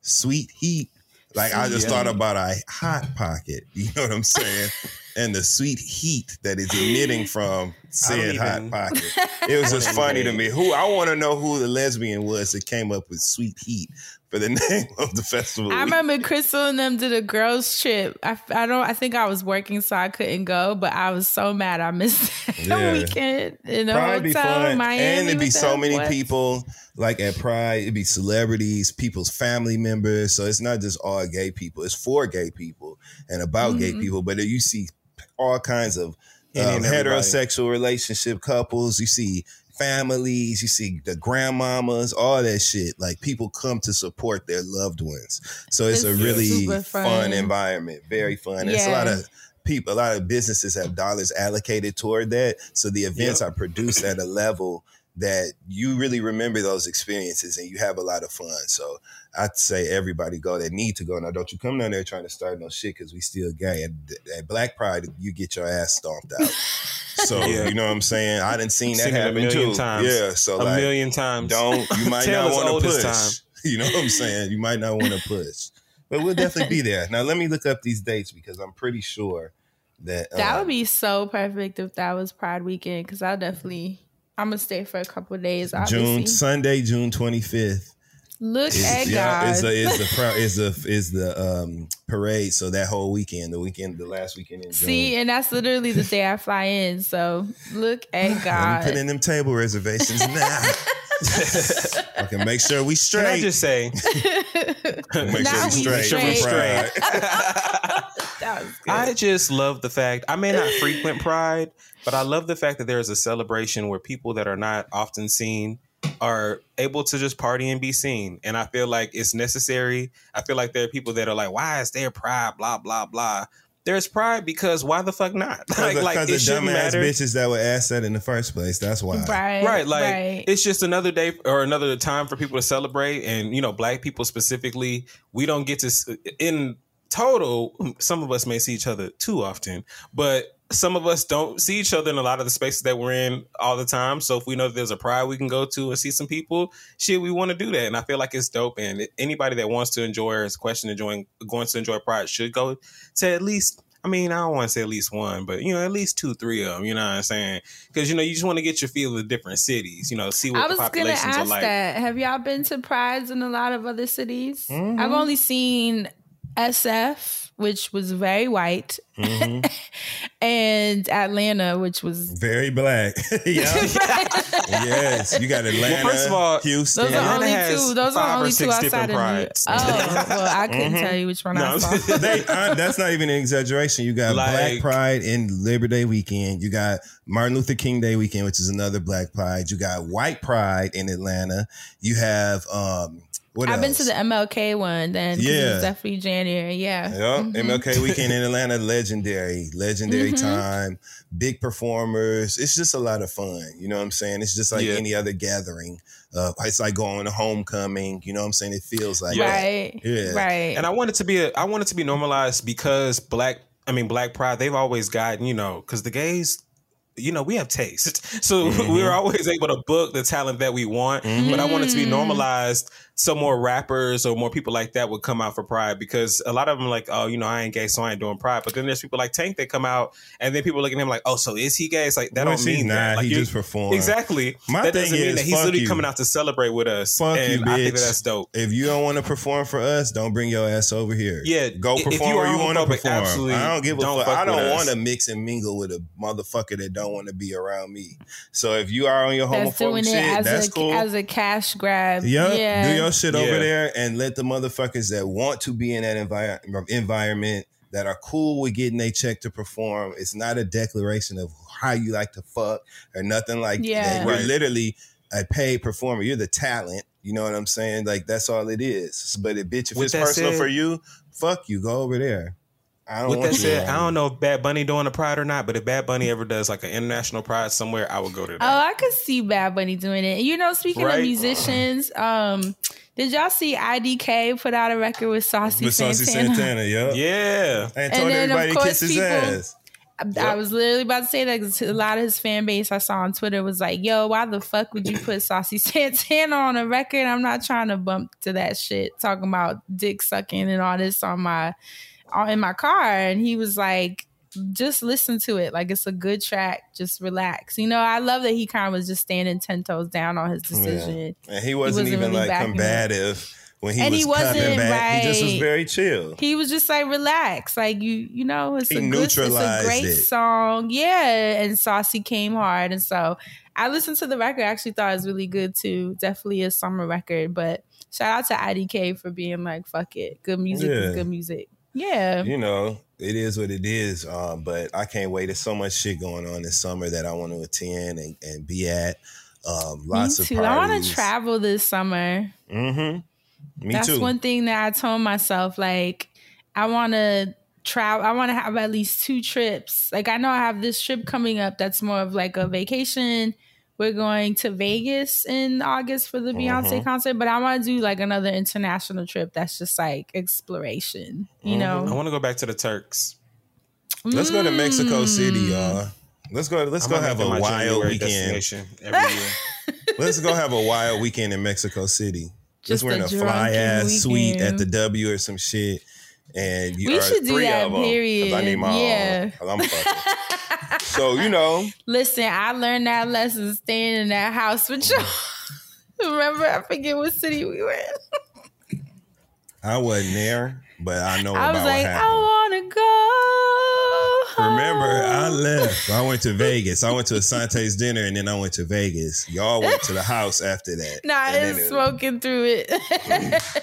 Sweet Heat. Like I just Yeah. thought about a hot pocket. [LAUGHS] You know what I'm saying? and the sweet heat that is emitting from said hot pocket. It was just funny to me. Who I want to know who the lesbian was that came up with sweet heat for the [LAUGHS] name of the festival. I remember Crystal and them did a girls trip. I, I don't. I think I was working, so I couldn't go. But I was so mad I missed [LAUGHS] that Yeah. weekend in a Pride be hotel in Miami. and it'd be so many What? people. Like at Pride, it'd be celebrities, people's family members. So it's not just all gay people; it's for gay people and about gay Mhm. people. But you see all kinds of Any um, and everybody. heterosexual relationship couples. You see families. You see the grandmamas. All that shit. Like people come to support their loved ones. So it's, It's a really fun. fun. environment. Very fun. It's a lot of people, a lot of businesses have dollars allocated toward that. So the events are produced at a level that you really remember those experiences and you have a lot of fun. So I'd say everybody go that need to go. Now, don't you come down there trying to start no shit because we still gay. At, at Black Pride, you get your ass stomped out. [LAUGHS] So Yeah. you know what I'm saying? I didn't seen that Seen it a happen million too. times. Yeah, so a like, million times. don't you might [LAUGHS] not want to as push. time. [LAUGHS] You know what I'm saying? You might not want to push, but we'll definitely be there. Now let me look up these dates because I'm pretty sure that That um, would be so perfect if that was Pride weekend because I'll definitely I'm gonna stay for a couple of days. Obviously, June Sunday, June 25th. look Is, at yeah, God. is the is the pro- is the is the um parade. So that whole weekend, the weekend, the last weekend in June. See, and that's literally the day I fly in. So look at [SIGHS] Let me God. put in them table reservations [LAUGHS] now. [LAUGHS] I can make sure we Can straight. I just say, [LAUGHS] make Now sure we we straight. straight. for Pride. that was good. I just love the fact I may not frequent Pride, but I love the fact that there's a celebration where people that are not often seen are able to just party and be seen. And I feel like it's necessary. I feel like there are people that are like, why is there pride? Blah, blah, blah. There's pride because why the fuck not? Because like, like of it shouldn't dumbass matter. bitches that were asked that in the first place. That's why. right, Right, like right. it's just another day or another time for people to celebrate, and you know, black people specifically, we don't get to. In total, some of us may see each other too often, but some of us don't see each other in a lot of the spaces that we're in all the time. So if we know that there's a pride we can go to and see some people, shit, we want to do that, and I feel like it's dope. And anybody that wants to enjoy or is question enjoying going to enjoy pride should go to at least. I mean, I don't want to say at least one, but you know, at least two, three of them. You know what I'm saying? Because you know, you just want to get your feel of the different cities. You know, see what I the populations are ask like. that. Have y'all been to prides in a lot of other cities? Mm-hmm. I've only seen SF, which was very white, Mhm. [LAUGHS] and Atlanta, which was Very black. [LAUGHS] yeah. [LAUGHS] yes. You got Atlanta. first of all, Houston. those are only two. Those are five only two six outside different of New York. Oh, well, I couldn't tell you which one I saw. they, uh, that's not even an exaggeration. You got Black Pride and Labor Day weekend. You got Martin Luther King Day weekend, which is another Black Pride. You got White Pride in Atlanta. You have um what I've been to the MLK one then. Yeah. was definitely January. Yeah. Yep. MLK weekend in Atlanta, legendary, legendary Mhm. time. Big performers. It's just a lot of fun. You know what I'm saying? It's just like Yeah. any other gathering. Uh, it's like going to homecoming. You know what I'm saying? It feels like that. Right. Yeah. Right. and I want it to be a, I want it to be normalized because black I mean black pride they've always gotten you know because the gays you know we have taste [LAUGHS] so Mhm. [LAUGHS] we're always able to book the talent that we want but I want it to be Mm. normalized so more rappers or more people like that would come out for pride because a lot of them are like oh you know I ain't gay so I ain't doing pride but then there's people like Tank that come out and then people look at him like oh so is he gay it's like that Well, don't mean nah, that like he just performed. exactly My that thing doesn't mean is, that he's literally you. coming out to celebrate with us Fuck and you, I think that that's dope If you don't want to perform for us, don't bring your ass over here. Yeah, go if perform you where are you want to perform. absolutely I don't give a don't fuck. fuck I don't want to mix and mingle with a motherfucker that don't want to be around me. So if you are on your that's doing homophobic it shit, as that's a cool. as a cash grab. Yep. Yeah. Do your shit over there and let the motherfuckers that want to be in that envi- environment that are cool with getting a check to perform. It's not a declaration of how you like to fuck or nothing like Yeah. that. You're Right. literally a paid performer. You're the talent. You know what I'm saying? Like that's all it is. But if bitch, if With it's personal said- for you, fuck you. Go over there. I don't With want that said, I don't know if Bad Bunny doing a pride or not, but if Bad Bunny ever does like an international pride somewhere, I would go to that. Oh, I could see Bad Bunny doing it. You know, speaking Right? of musicians, um, did y'all see IDK put out a record with Saucy With Saucy Santana? Santana, [LAUGHS] yeah. yeah. And And told then, of everybody to course, kiss his people- ass. I- I was literally about to say that 'cause a lot of his fan base I saw on Twitter was like, "Yo, why the fuck would you [CLEARS THROAT] put Saucy [LAUGHS] Santana on a record? I'm not trying to bump to that shit, talking about dick sucking and all this on my, on, in my car." And he was like, "Just listen to it, like it's a good track. Just relax." You know, I love that he kind of was just standing ten toes down on his decision. And he wasn't, wasn't even really like combative when he And was he wasn't, back. He just was right. very chill. He was just like, relax, like you, you know, it's He a good, it's a great it. song, yeah. And Saucy came hard, and so I listened to the record. I actually thought it was really good too. Definitely a summer record, but shout out to IDK for being like, fuck it, good music Yeah. is good music. Yeah, you know, it is what it is. Um, but I can't wait. There's so much shit going on this summer that I want to attend and, and be at. Um, lots me of too. I want to travel this summer. Mm-hmm. Me too. That's too. one thing that I told myself. Like, I want to travel. I want to have at least two trips. Like I know I have this trip coming up that's more of like a vacation. We're going to Vegas in August for the Beyonce Mhm. concert, but I want to do like another international trip that's just like exploration. You Mhm. know, I want to go back to the Turks. Let's go to Mexico City, Mm. y'all. Let's go. Let's I go have a wild weekend. every year. [LAUGHS] Let's go have a wild weekend in Mexico City. Just Just we're a a fly drunken ass suite at the W or some shit. And you We are should do three that, of them. 'cause I period. need my Yeah. own. 'cause I'm fucking. So you know, Listen, I learned that lesson staying in that house with you. [LAUGHS] Remember, I forget what city we were in. I wasn't there, but I know I was like, I want to go. Remember, I left. I went to Vegas. I went to Asante's dinner, and then I went to Vegas. Y'all went to the house after that. Nah, And then it's it- smoking through it. [LAUGHS]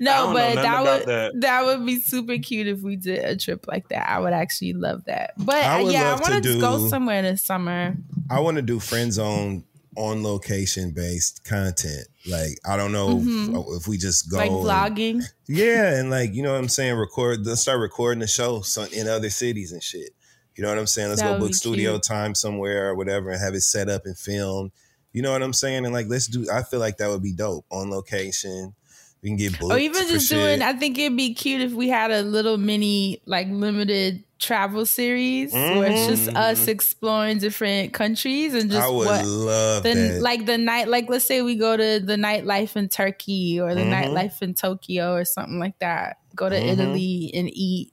No, but that would that. that. would be super cute if we did a trip like that. I would actually love that. But I uh, would yeah, I love to want to do- go somewhere this summer. I want to do friend zone on location based content. Like I don't know if, if we just go Mm-hmm. like and- vlogging. Yeah, and like you know what I'm saying, record. Let's start recording the show in other cities and shit. You know what I'm saying? Let's That go book studio cute. time somewhere or whatever, and have it set up and filmed. You know what I'm saying? And like, let's do. I feel like that would be dope on location. We can get booked Or even just shit. doing, I think it'd be cute if we had a little mini, like limited travel series where it's just Mhm. us exploring different countries and just I would what love the that. like the night like let's say we go to the nightlife in Turkey or the Mhm. nightlife in Tokyo or something like that. Go to Mhm. Italy and eat.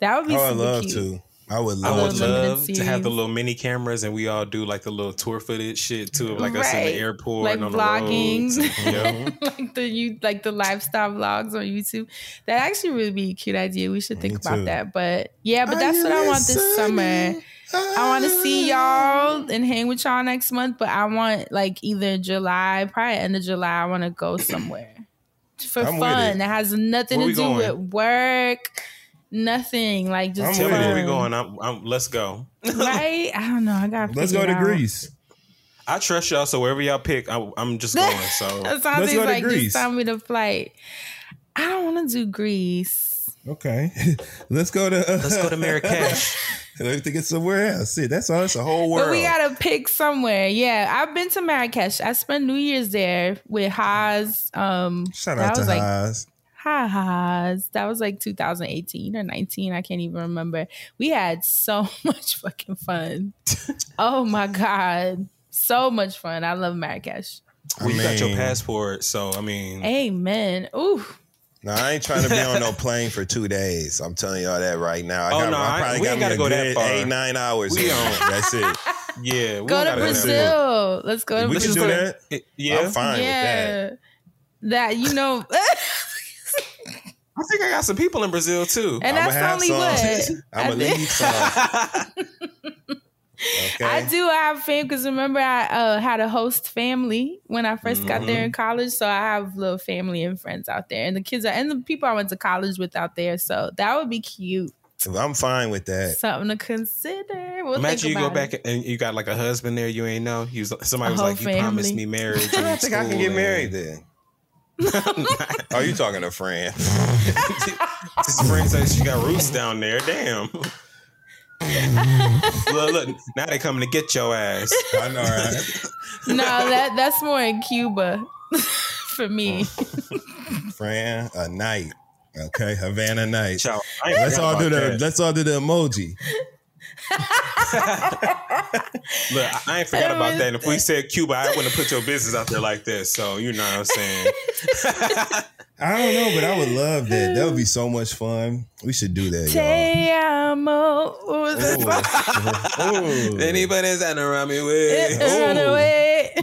That would be I would super love cute. to. I would I love would to. love to have the little mini cameras and we all do like the little tour footage shit too, of like us in the airport Like and on vlogging. the roads. and- yeah. [LAUGHS] like the you like the lifestyle vlogs on YouTube. That actually would be a cute idea. We should think Me about too. that. But yeah, but Are that's what I want this summer. I want to see y'all and hang with y'all next month, but I want like either July, probably end of July. I want to go somewhere [CLEARS THROAT] for I'm fun it. that has nothing Where to do going? with work, nothing. Like just I'm Tell me where fun. we going. I'm, I'm, let's go. right? I don't know. I got. Let's go to Greece. I trust y'all, so wherever y'all pick, I, I'm just [LAUGHS] going. So Asante go to like Greece. just tell me the flight. I don't want to do Greece. Okay, [LAUGHS] let's go to. let's go to [LAUGHS] Marrakesh. Let's get somewhere else. See, that's all. It's a whole world. But we gotta pick somewhere. Yeah, I've been to Marrakesh. I spent New Year's there with Haas. Um, Shout that out to was like Haas. Hi That was like 2018 or 19. I can't even remember. We had so [LAUGHS] much fucking fun. [LAUGHS] oh my god, so much fun. I love Marrakesh. Well, you got your passport, so I mean, Amen. Ooh, No, I ain't trying to be on no plane for two days. I'm telling y'all that right now. I Oh, got, no, I I- probably we got ain't me gotta a go that far. eight, nine hours. We on. [LAUGHS] That's it. yeah, we go to gotta That's it. Brazil. Let's go to we can do that. It- yeah, I'm fine with yeah, that you know. I think I got some people in Brazil too. And I'ma that's have only some. what [LAUGHS] I'ma I think- leave some. [LAUGHS] Okay. I do have fam because remember I uh, had a host family when I 1st got there in college, so I have little family and friends out there, and the kids are and the people I went to college with out there. So that would be cute, I'm fine with that. something to consider. We'll Imagine you go about back and you got like a husband there you ain't know. He was somebody was whole like, "You promised me marriage." [LAUGHS] I don't think I can get married then. Are you talking to Fran? [LAUGHS] His friend says she got roots down there. Damn. look, look, now they coming to get your ass. I know, right? No, that that's more in Cuba [LAUGHS] for me. Oh. Fran, a night. Okay, Havana night. Child, Let's all do the that. let's all do the emoji. [LAUGHS] Look, I ain't forgot about that. And if we said Cuba, I wouldn't have put your business out there like this. So you know what I'm saying. [LAUGHS] I don't know, but I would love that. That would be so much fun. We should do that, Te amo. What was y'all. Ooh. [LAUGHS] Ooh. Anybody's out around me with. Run away.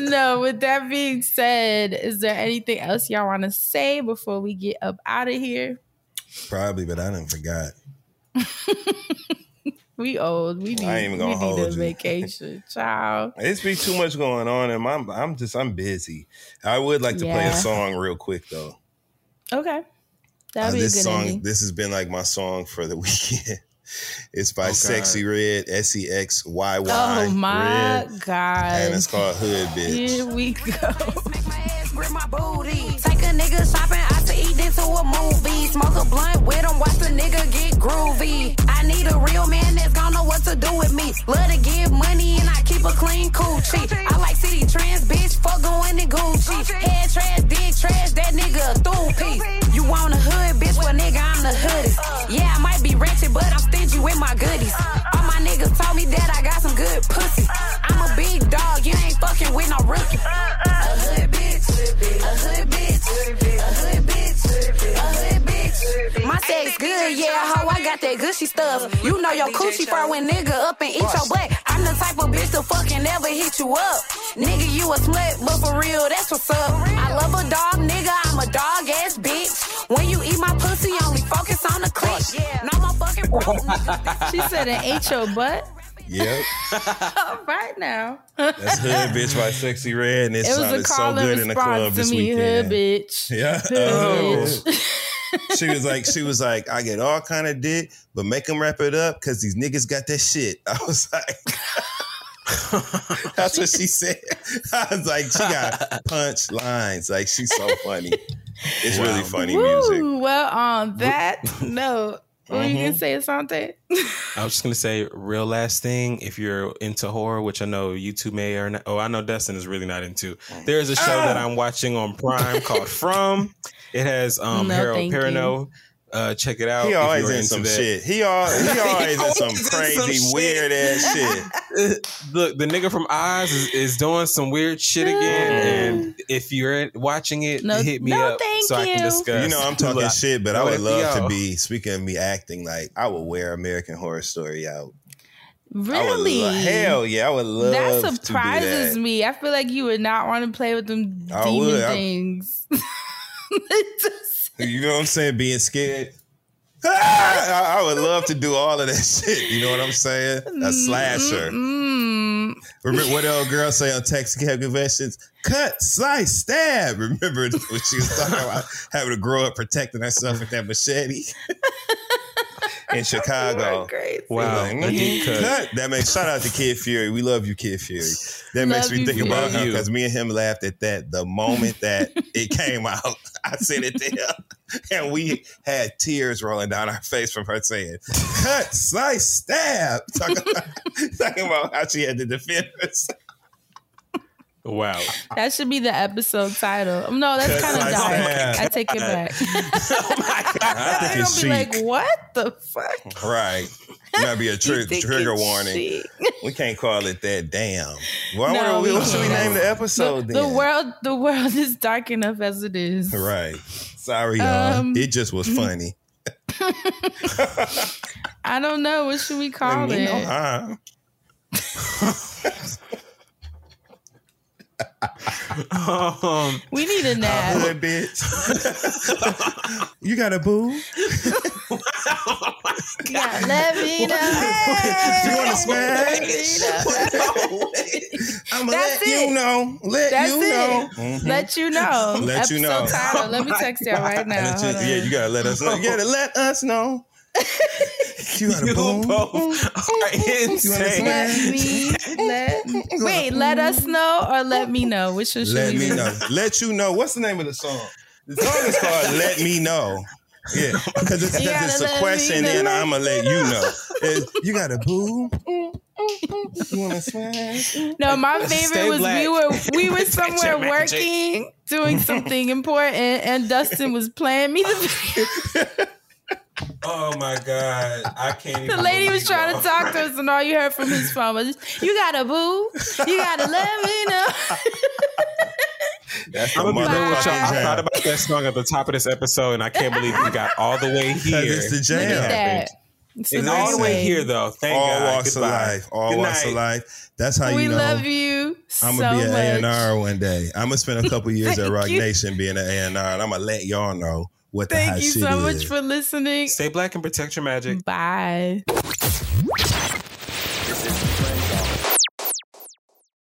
no, with that being said, is there anything else y'all want to say before we get up out of here? Probably, but I didn't forgot. [LAUGHS] We old. We need, I ain't even gonna we need hold a you. vacation. child. [LAUGHS] It's be too much going on, and I'm I'm just I'm busy. I would like to play a song real quick though. Okay. That'd Uh, be a this good song, ending. this has been like my song for the [LAUGHS] weekend. It's by Oh, Sexyy Red, S E X Y Y. Oh my Red, God. and it's called Hood Bitch. Here we go. Make my ass my booty. Take a nigga shopping out to a movie. Smoke a blunt with him, watch the nigga get groovy. I need a real man that's gonna know what to do with me. Love to give money and I keep a clean coochie. I like city trends, bitch, fuck going in Gucci. Head trash, dick trash, that nigga a through piece. You want a hood, bitch, well nigga, I'm the hoodest. Yeah, I might be ratchet, but I'm stingy with my goodies. That gushy stuff. You know your coochie fur when nigga up and eat your butt. I'm the type of bitch to fucking never hit you up. Nigga, you a slut, but for real, that's what's up. I love a dog, nigga, I'm a dog ass bitch. When you eat my pussy, only focus on the clit. No more fucking [LAUGHS] She said an ate your butt. Yep. [LAUGHS] Right now. That's Hood Bitch by Sexyy Red, and it, It sounded so good in the club this me, weekend. hood bitch. Yeah. Hood Oh. bitch. [LAUGHS] [LAUGHS] she was like, she was like, I get all kind of dick, but make them wrap it up because these niggas got that shit. I was like, that's what she said. I was like, she got punch lines. Like she's so funny. It's really funny music. Well, on that note, what Mm-hmm. gonna say, Asante? I was just gonna say, real last thing. If you're into horror, which I know you two may or not, oh, I know Dustin is really not into. There is a show that I'm watching on Prime called From. It has um No, Harold thank Perrineau. Uh, check it out. He always in into some that. shit. He all [LAUGHS] he always in some always in some crazy, shit. weird ass [LAUGHS] shit. Look, the nigga from Oz is, is doing some weird shit again, and if you're watching it, No- hit me no, up thank so I can you. discuss. You know, I'm talking Look, shit, but I would love to be speaking of me acting like I would wear American Horror Story out. Really? lo- hell yeah, I would love that to surprises do that. me. I feel like you would not want to play with them I demon would. I- things. [LAUGHS] You know what I'm saying? Being scared. [LAUGHS] I, I would love to do all of that [LAUGHS] shit. You know what I'm saying? A slasher. Mm, Remember what the old girl say on Texas Cab Conventions? Cut, slice, stab. Remember [LAUGHS] when she was talking about having to grow up protecting herself with that machete [LAUGHS] in Chicago. Wow, Like, a deep mm, cut. That makes shout out to Kid Fury. We love you, Kid Fury. That makes me you, think Fury. about him you. because me and him laughed at that the moment that it came out. [LAUGHS] I said it to him, and we had tears rolling down our face from her saying, "Cut, slice, stab." Talking about, [LAUGHS] talking about how she had to defend herself. Wow. That should be the episode title. No, that's kind of dark. I take it back. [LAUGHS] [LAUGHS] I think They're it's gonna be like. "What the fuck?" Right. Might be a [LAUGHS] think trigger warning. chic. We can't call it that. Damn. Why No, we, what should we name the episode the, then? the world, the world is dark enough as it is. Right. Sorry, y'all. Um, it just was funny. I don't know. What should we call it? no. Um, We need a nap. Hood bitch. [LAUGHS] you got a boo? [LAUGHS] Yeah, let me know. You want to smash? I'm gonna let it. you know. Let That's you it. know. Mhm. Let you know. Let you Episode know. Title. Let me [LAUGHS] text you right now. You- yeah, you gotta let us know. You gotta let us know. You got a you boo? both are insane. Let me let wait. Let us know or let me know. Which one should Let me do? know. Let you know. What's the name of the song? The song is called "Let Me Know." Yeah, because it's, 'cause You it's a question, and I'm gonna let you know. It's, you got a boo? You wanna smash? No, my favorite was black. we were we were somewhere working doing something important, and Dustin was playing me the. [LAUGHS] Oh my god, I can't. Even The lady was trying to talk to us, and all you heard from his phone was, "You got a boo? You gotta let me know." That's I'm the gonna be real with y'all. I thought about that song at the top of this episode, and I can't believe we got all the way [LAUGHS] here. it's the Look jam. at that. It's It's the all the way way. here, though. Thank All God. walks Goodbye. of life. All Good walks of life. That's how we you know. love you I'm gonna be an A and R one day. I'm gonna spend a couple years at Roc you. Nation being an A and R, and I'm gonna let y'all know what the Thank you so is. much for listening. Stay black and protect your magic. Bye. This is